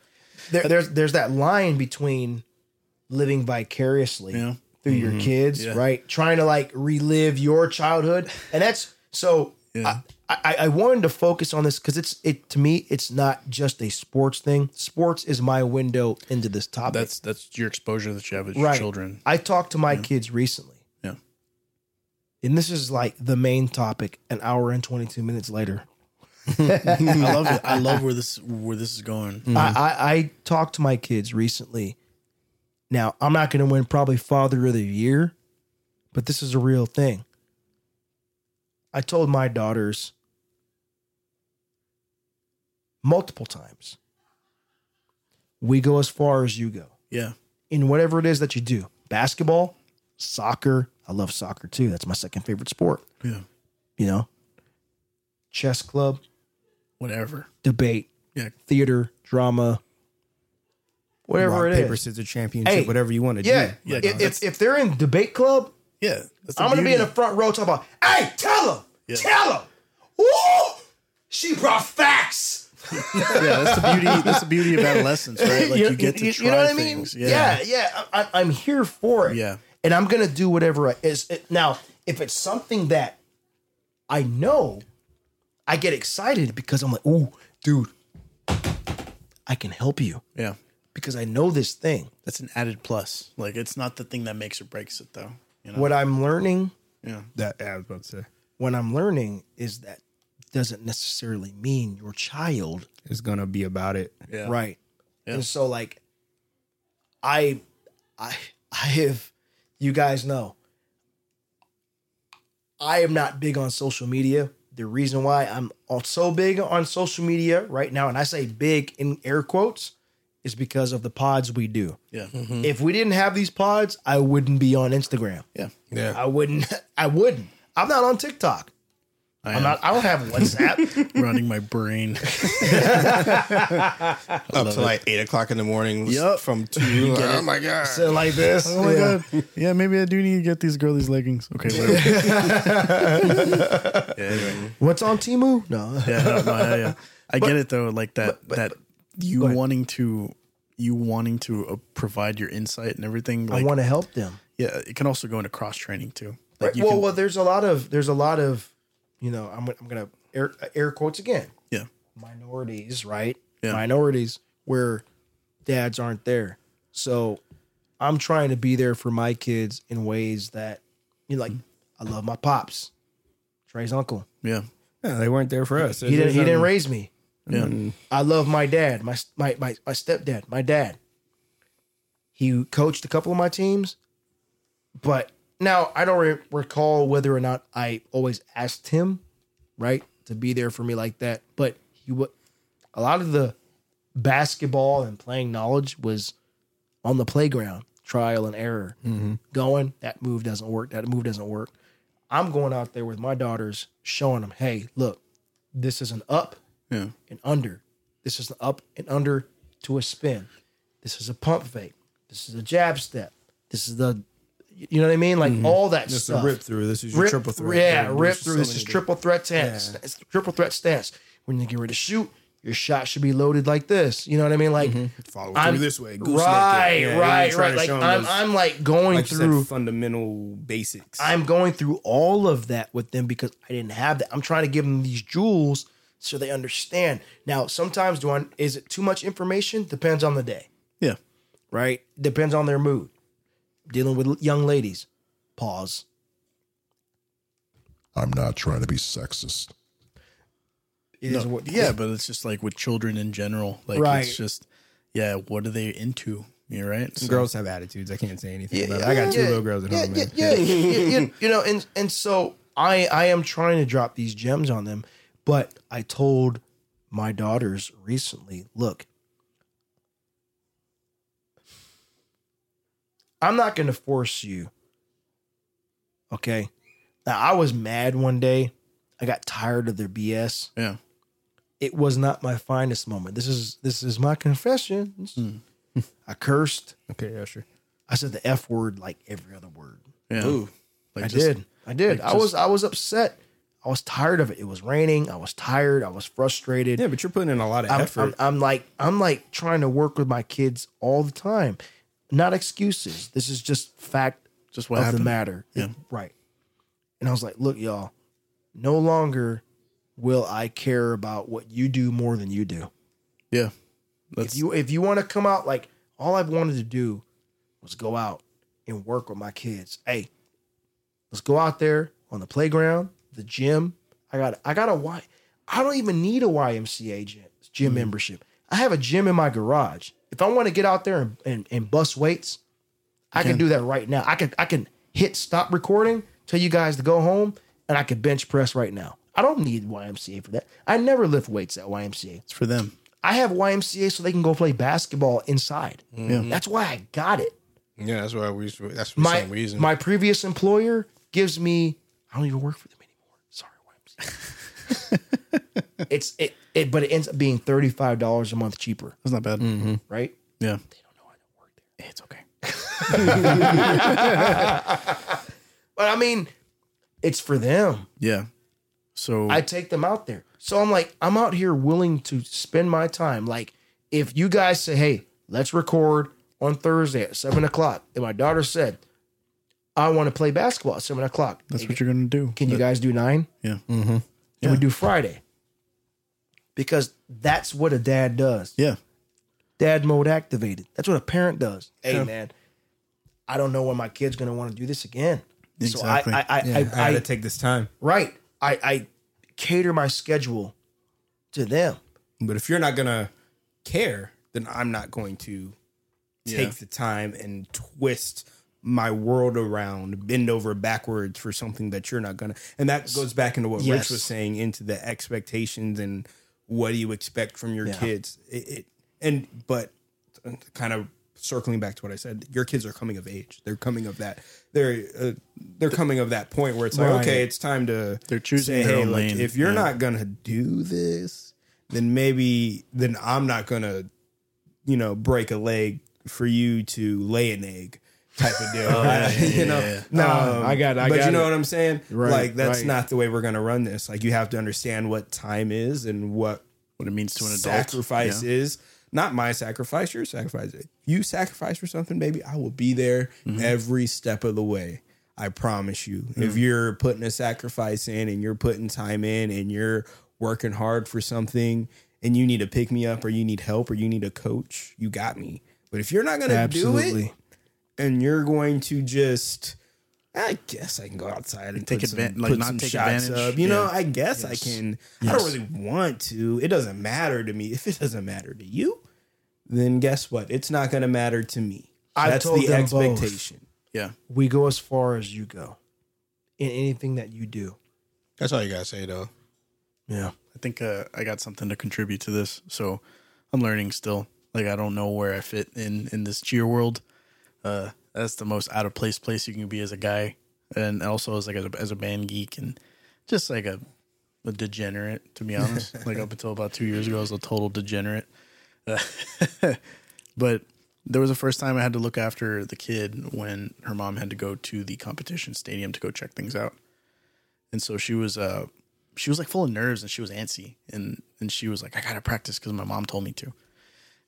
there, there's there's that line between living vicariously Yeah. through your mm-hmm. kids, Yeah. right? Trying to like relive your childhood, and that's so. Yeah. I, I, I wanted to focus on this because it's it to me. It's not just a sports thing. Sports is my window into this topic. that's that's your exposure that you have with your right. children I talked to my kids recently, yeah and this is like the main topic. An hour and twenty two minutes later, i love it i love where this where this is going mm-hmm. I, I, I talked to my kids recently. Now, I'm not going to win probably Father of the Year, but this is a real thing. I told my daughters multiple times we go as far as you go yeah in whatever it is that you do basketball, soccer. I love soccer too. That's my second favorite sport. yeah You know, chess club, whatever debate, yeah theater, drama, whatever Rock, it is. paper, scissors, championship, Hey, whatever you want to Yeah, do. Yeah, if, if, if they're in debate club, yeah that's I'm gonna be in the front row talking about, "Hey, tell them, Yeah. tell them. Woo! she brought facts." yeah that's the beauty that's the beauty of adolescence right like you, get to try you know what I mean? things Yeah, yeah. I, I- I'm here for it. Yeah. and I'm gonna do whatever I, is it, now. If it's something that I know, I get excited because I'm like, "Ooh, dude, I can help you yeah because I know this thing." that's an added plus like it's not the thing that makes or breaks it though you know What I'm learning yeah That yeah, I was about to say. what I'm learning is that doesn't necessarily mean your child is gonna be about it. yeah right Yeah. and so like i i i have you guys know i am not big on social media the reason why i'm so big on social media right now and i say big in air quotes is because of the pods we do. Yeah. Mm-hmm. If we didn't have these pods i wouldn't be on instagram. Yeah. Yeah. i wouldn't i wouldn't. I'm not on tiktok I I'm am. not. I don't have WhatsApp. running my brain. Up to like eight o'clock in the morning. Yup. From two. oh my god. Sit like this. Oh my Yeah. god. Yeah, maybe I do need to get these girlies leggings. Okay, whatever. yeah, anyway. What's on Temu? No. Yeah, no, no, yeah, yeah. I get it though. Like that, that you wanting to, you wanting to uh, provide your insight and everything. I want to help them. yeah, it can also go into cross training too. Like Right. you Well, can, well, there's a lot of there's a lot of, you know, I'm I'm gonna air air quotes again. yeah, Minorities, right? Yeah. Minorities where dads aren't there. So I'm trying to be there for my kids in ways that, you know, like I love my pops, Trey's uncle. yeah, Yeah, they weren't there for us. He didn't he didn't um, raise me. yeah. Mm-hmm. I love my dad, my my my, my stepdad, my dad. He coached a couple of my teams, but now I don't re- recall whether or not I always asked him, right, to be there for me like that. But he would. A lot of the basketball and playing knowledge was on the playground, trial and error. Mm-hmm. Going that move doesn't work. That move doesn't work. I'm going out there with my daughters, showing them, hey, look, this is an up yeah. and under. This is an up and under to a spin. This is a pump fake. This is a jab step. This is the, you know what I mean? Like mm-hmm. all that This is stuff. a rip through. This is your Rip- triple threat. Yeah, rip so through. This is triple threat stance. Yeah. It's triple threat stance. When you get ready to shoot, your shot should be loaded like this. You know what I mean? Like mm-hmm. Follow I'm through this way. right, Yeah, right, right. Like I'm, I'm like going like you said, through. fundamental basics. I'm going through all of that with them because I didn't have that. I'm trying to give them these jewels so they understand. Now, sometimes do I is it too much information? Depends on the day, Yeah. right? Depends on their mood. Dealing with young ladies. Pause. I'm not trying to be sexist. It is what Yeah, but it's just like with children in general. Like Right. it's just, yeah, what are they into? You're right. So- girls have attitudes. I can't say anything Yeah, about it. I got two yeah, little girls at yeah, home, yeah, man. Yeah, you, you- you know, and and so I I am trying to drop these gems on them, but I told my daughters recently, look, I'm not going to force you. Okay. Now I was mad one day. I got tired of their BS. yeah. It was not my finest moment. This is this is my confession. Hmm. I cursed. Okay, yeah, sure. I said the F word like every other word. Yeah. Ooh. Like I just- did. I did. like I was I was upset. I was tired of it. It was raining. I was tired. I was frustrated. Yeah, but you're putting in a lot of I'm, effort. I'm, I'm like I'm like trying to work with my kids all the time. Not excuses. This is just fact Just what of happened. the matter. Yeah. Right. And I was like, look, y'all, no longer will I care about what you do more than you do. Yeah. That's, If you if you want to come out like all I've wanted to do was go out and work with my kids. Hey, let's go out there on the playground, the gym. I got I got a Y. I don't even need a YMCA gym, gym membership. I have a gym in my garage. If I want to get out there and, and, and bust weights, I can do that right now. I can I can hit stop recording, tell you guys to go home, and I can bench press right now. I don't need YMCA for that. I never lift weights at YMCA. it's for them. I have YMCA so they can go play basketball inside. Mm-hmm. That's why I got it. Yeah, that's why we. That's the My same reason. my previous employer gives me. I don't even work for them anymore. Sorry, YMCA. it's it, it, but it ends up being thirty five dollars a month cheaper, That's not bad. Mm-hmm. right? Yeah. They don't know I don't work there. It's okay. But I mean, it's for them. Yeah. So I take them out there. So I'm like, I'm out here willing to spend my time. Like, if you guys say, hey, let's record on Thursday at seven o'clock, and my daughter said, I want to play basketball at seven o'clock. that's Hey, what you're gonna do. Can you guys do nine? Yeah. Mm-hmm. Can we do Friday? Because that's what a dad does. Yeah. Dad mode activated. That's what a parent does. Hey man, I don't know when my kid's gonna want to do this again. Exactly. So I, I, I, yeah, I, I, had I, to take this time. right. I, I cater my schedule to them. But if you're not gonna care, then I'm not going to take Yeah. the time and twist my world around, bend over backwards for something that you're not gonna. And that goes back into what Yes. Rich was saying into the expectations and what do you expect from your Yeah. kids. It, it and but kind of circling back to what I said, your kids are coming of age. They're coming of that. They're uh, they're coming of that point where it's like, Right. okay, it's time to. They're choosing say, hey, like, if you're Yeah. not gonna do this, then maybe then I'm not gonna, you know, break a leg for you to lay an egg. Type of deal, I- you know. yeah. No, Uh, I got it, I but got you know it. what I'm saying? Right, like that's right. not the way we're gonna run this. Like you have to understand what time is and what what it means to an adult. sacrifice Yeah. is. Not my sacrifice, your sacrifice. If you sacrifice for something, baby, I will be there Mm-hmm. every step of the way. I promise you. If you're putting a sacrifice in and you're putting time in and you're working hard for something and you need to pick me up or you need help or you need a coach, you got me. But if you're not going to do it Absolutely. And you're going to just I guess I can go outside and Take advantage, like, put not some take shots advantage. up. You know, I guess I can. I don't really want to. It doesn't matter to me. If it doesn't matter to you, then guess what? It's not going to matter to me. I've That's told the them both. expectation. Yeah. We go as far as you go in anything that you do. That's all you gotta say though. Yeah. I think uh, I got something to contribute to this. So I'm learning still. Like I don't know where I fit in in this cheer world. Uh, that's the most out of place place you can be as a guy, and also as like as a, as a band geek and just like a, a degenerate. To be honest, like up until about two years ago, I was a total degenerate. Uh, but there was the first time I had to look after the kid when her mom had to go to the competition stadium to go check things out. And so she was uh she was like full of nerves and she was antsy. And and she was like i gotta practice because my mom told me to.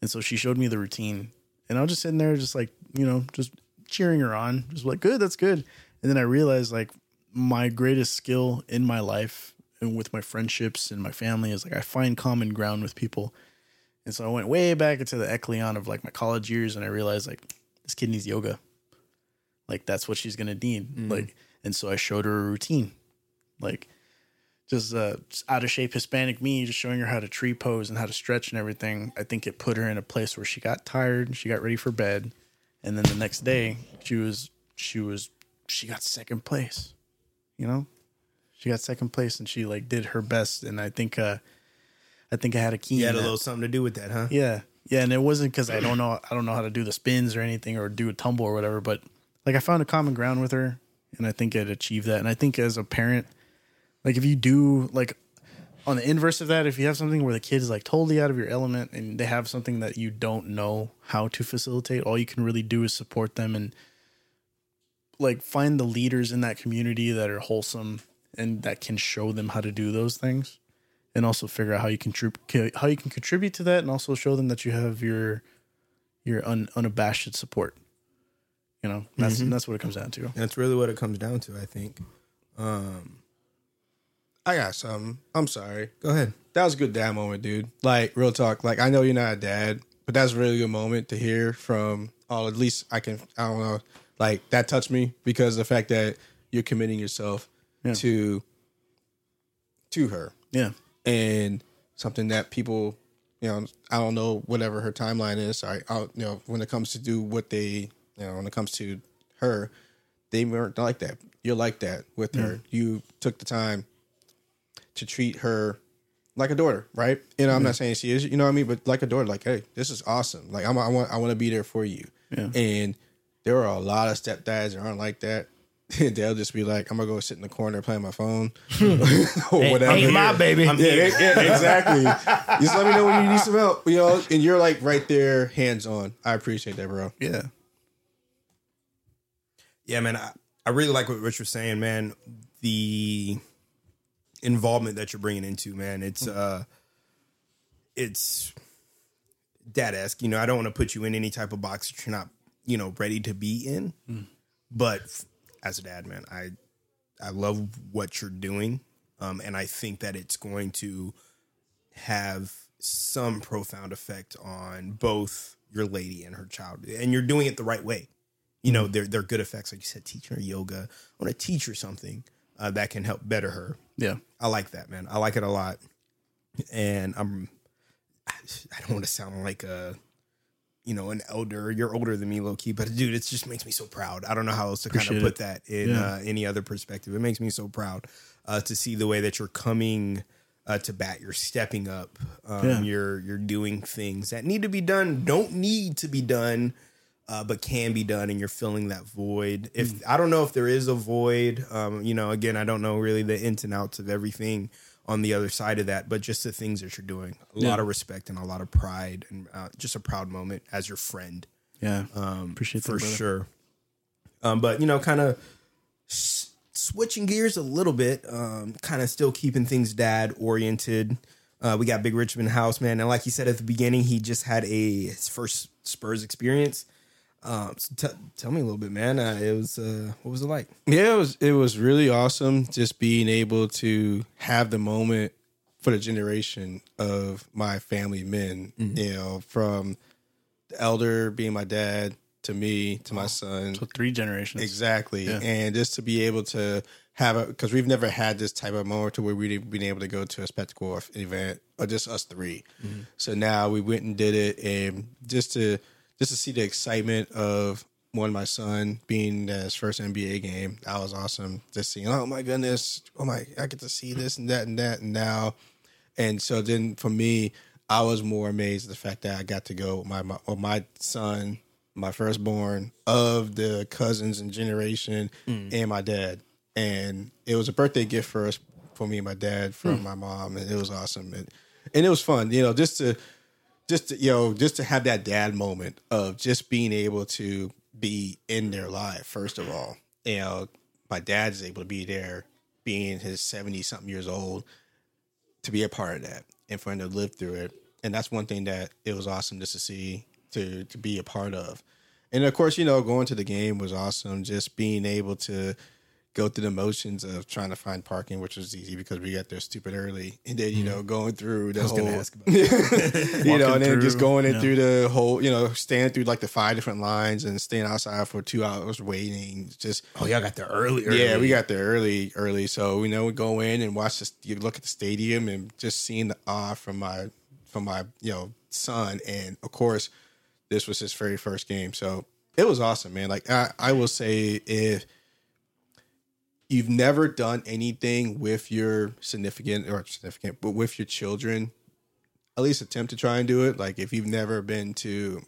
And so she showed me the routine. And i was just sitting there just like you know just cheering her on just like good that's good. And then i realized like my greatest skill in my life and with my friendships and my family is like i find common ground with people. And so i went way back into the echelon of like my college years and i realized like this kid needs yoga. Like that's what she's gonna need. Like and so i showed her a routine. Like just uh just out of shape Hispanic me, just showing her how to tree pose and how to stretch and everything. I think it put her in a place where she got tired, she got ready for bed, and then the next day she was she was she got second place. You know? She got second place and she like did her best and I think uh I think I had a key. You had a that. little something to do with that, huh? Yeah. Yeah, and it wasn't because I don't know I don't know how to do the spins or anything or do a tumble or whatever, but like I found a common ground with her and I think I'd achieved that. And I think as a parent, like if you do like on the inverse of that, if you have something where the kid is like totally out of your element and they have something that you don't know how to facilitate, all you can really do is support them and like find the leaders in that community that are wholesome and that can show them how to do those things and also figure out how you contribute how you can contribute to that and also show them that you have your your un, unabashed support. You know that's that's what it comes down to. That's really what it comes down to, I think. Um, I got something. I'm sorry. go ahead. That was a good dad moment, dude. Like real talk. Like I know you're not a dad, but that's a really good moment to hear from. Oh, at least I can. I don't know. Like that touched me because the fact that you're committing yourself Yeah. to to her yeah and something that people, you know, I don't know whatever her timeline is. I, I you know, when it comes to do what they, you know, when it comes to her, they weren't like that. You're like that with her. You took the time to treat her like a daughter, right? You know, I'm not mm-hmm. saying she is, you know what I mean, but like a daughter. Like, hey, this is awesome. Like, I'm, I want, I want to be there for you. Yeah. And there are a lot of stepdads that aren't like that. They'll just be like, I'm gonna go sit in the corner playing my phone hmm. or whatever. Ain't my baby. Yeah, yeah, yeah, exactly. Just let me know when you need some help, you know. And you're like right there, hands on. I appreciate that, bro. yeah Yeah, man, I, I really like what Rich was saying, man. The involvement that you're bringing into, man, it's uh, it's dad esque. You know, I don't want to put you in any type of box that you're not, you know, ready to be in. But f- as a dad, man, I I love what you're doing, um, and I think that it's going to have some profound effect on both your lady and her child, and you're doing it the right way. You know, they're they're good effects, like you said, teaching her yoga. I want to teach her something uh, that can help better her. yeah I like that, man. I like it a lot, and I'm. I don't want to sound like a, you know, an elder. You're older than me, low key, but dude, it just makes me so proud. I don't know how else to kind of put that in Yeah. uh, any other perspective. It makes me so proud uh, to see the way that you're coming uh, to bat. You're stepping up. Um, Yeah. You're you're doing things that need to be done. Don't need to be done. Uh, but can be done, and you're filling that void. If I don't know if there is a void, um, you know, again, I don't know really the ins and outs of everything on the other side of that, but just the things that you're doing, a lot of respect and a lot of pride, and uh, just a proud moment as your friend Yeah. um, Appreciate for brother. sure. Um, but you know, kind of s- switching gears a little bit, um, kind of still keeping things dad oriented. Uh, we got Big Richmond House, man, and like he said at the beginning, he just had a his first Spurs experience. Um, so t- tell me a little bit, man. Uh, it was uh, what was it like? Yeah, it was it was really awesome just being able to have the moment for the generation of my family men. You know, from the elder being my dad to me to my son. So three generations. Exactly. Yeah. And just to be able to have a, because we've never had this type of moment to where we've been able to go to a spectacle or event or just us 3 So now we went and did it. And just to, just to see the excitement of one, my son being at his first NBA game, that was awesome. Just seeing, oh my goodness, oh my, I get to see this and that and that. And now, and so then for me, I was more amazed at the fact that I got to go with my my, with my son, my firstborn of the cousins and generation, mm. and my dad. And it was a birthday gift for us, for me and my dad, from mm. my mom, and it was awesome. And, and it was fun, you know, just to just to, you know, just to have that dad moment of just being able to be in their life. First of all, you know, my dad's able to be there, being his seventy something years old, to be a part of that and for him to live through it. And that's one thing that it was awesome just to see to to be a part of. And of course, you know, going to the game was awesome. Just being able to go through the motions of trying to find parking, which was easy because we got there stupid early, and then you know going through the whole, gonna ask about you know, and then just going in yeah. through the whole, you know, staying through like the five different lines and staying outside for two hours waiting. Just Oh, y'all got there early. yeah, we got there early, early. So you know, we go in and watch this. You look at the stadium and just seeing the awe from my from my you know son, and of course, this was his very first game. So it was awesome, man. Like I, I will say, if you've never done anything with your significant or significant, but with your children, at least attempt to try and do it. Like if you've never been to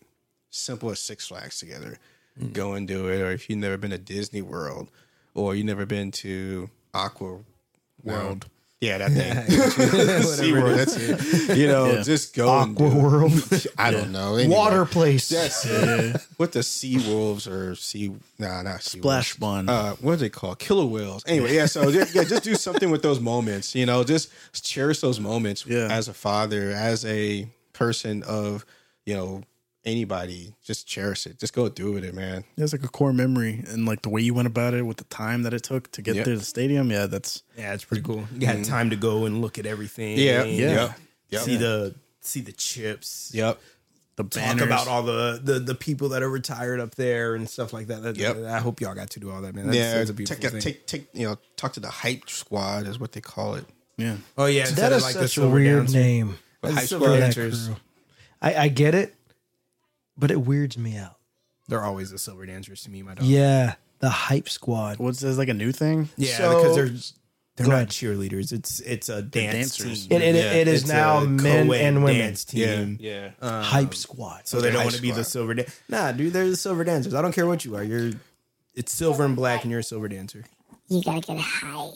simple as Six Flags together, hmm. go and do it. Or if you've never been to Disney World, or you've never been to Aqua World. Yeah, that thing. SeaWorld, that's it. You know, Yeah. just go and do Aqua it. World, I don't know. Anyway, water place. That's it. What the sea wolves or sea? Nah, not sea Splash wolves. Bun. Uh, what are they called? Killer whales. Anyway, yeah. So just, yeah, just do something with those moments. You know, just cherish those moments. Yeah. As a father, as a person of, you know, anybody, just cherish it. Just go do with it, man. It's like a core memory, and like the way you went about it with the time that it took to get Yep. there to the stadium. Yeah, that's Yeah, it's pretty cool. You had mm-hmm. time to go and look at everything. Yeah. Yeah. Yep. Yep. See the see the chips. Yep. the talk banners. about all the, the the people that are retired up there and stuff like that. That- Yep. I hope y'all got to do all that, man. That's, yeah. that's a beautiful take, thing. take, take, you know, talk to the hype squad is what they call it. yeah, oh yeah, That is of like such a weird dancer. name The Hype squad. for that I, I get it, but it weirds me out. They're always the silver dancers to me, my dog. Yeah, the hype squad. what's this like a new thing? yeah, So- because they're they're Go not ahead. cheerleaders. It's it's a dance dancers. team. It- it- Yeah, it is it's now a men co-ed and women. dance team. Yeah. Um, hype squad. So they don't want to be the silver dance. Nah, dude, they're the silver dancers. I don't care what you are. You're it's silver and black, and you're a silver dancer. You gotta get hype.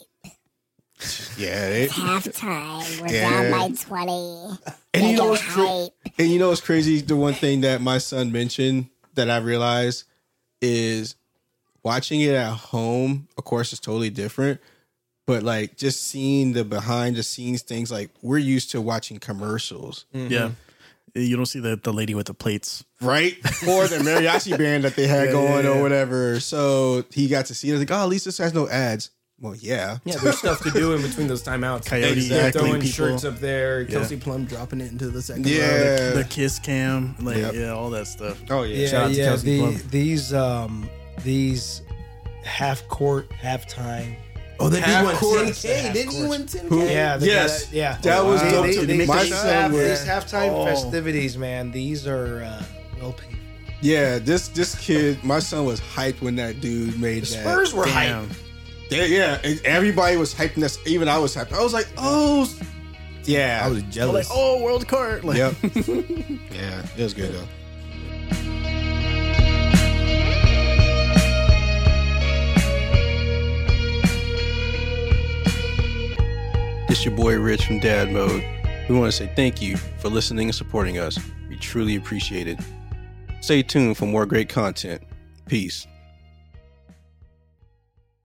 Yeah. They, Halftime. We're Yeah. down by 20. And you know what's cra- And you know what's crazy? The one thing that my son mentioned that I realized is watching it at home, of course, is totally different. But like just seeing the behind the scenes things, like we're used to watching commercials, mm-hmm. Yeah, you don't see the the lady with the plates. right? or the mariachi band that they had Yeah, going yeah, or whatever. So he got to see it. Like, oh, at least this has no ads. Well, yeah. Yeah, there's stuff to do in between those timeouts. Coyote They're throwing people. shirts up there. Kelsey Plum dropping it into the second row. Yeah. The kiss cam, like Yep. yeah, all that stuff. Oh yeah. Yeah, Shout out to yeah. Kelsey The, Plum. these um these half court halftime. Oh, they did Half win court. 10K. Didn't you win 10K? Who- Yeah, the Yes. guy- yeah. That was They- dope they- to they me. make My these son these halftime Oh. festivities, man. These are uh, well paid. Yeah, this this kid, my son was hyped when that dude made that. Spurs were hyped. Yeah. Everybody was hyping this. Even I was hyped. I was like, oh, yeah. I was jealous. Like, oh, world Court. Like, yeah, it was good though. It's your boy Rich from Dad Mode. We want to say thank you for listening and supporting us. We truly appreciate it. Stay tuned for more great content. Peace.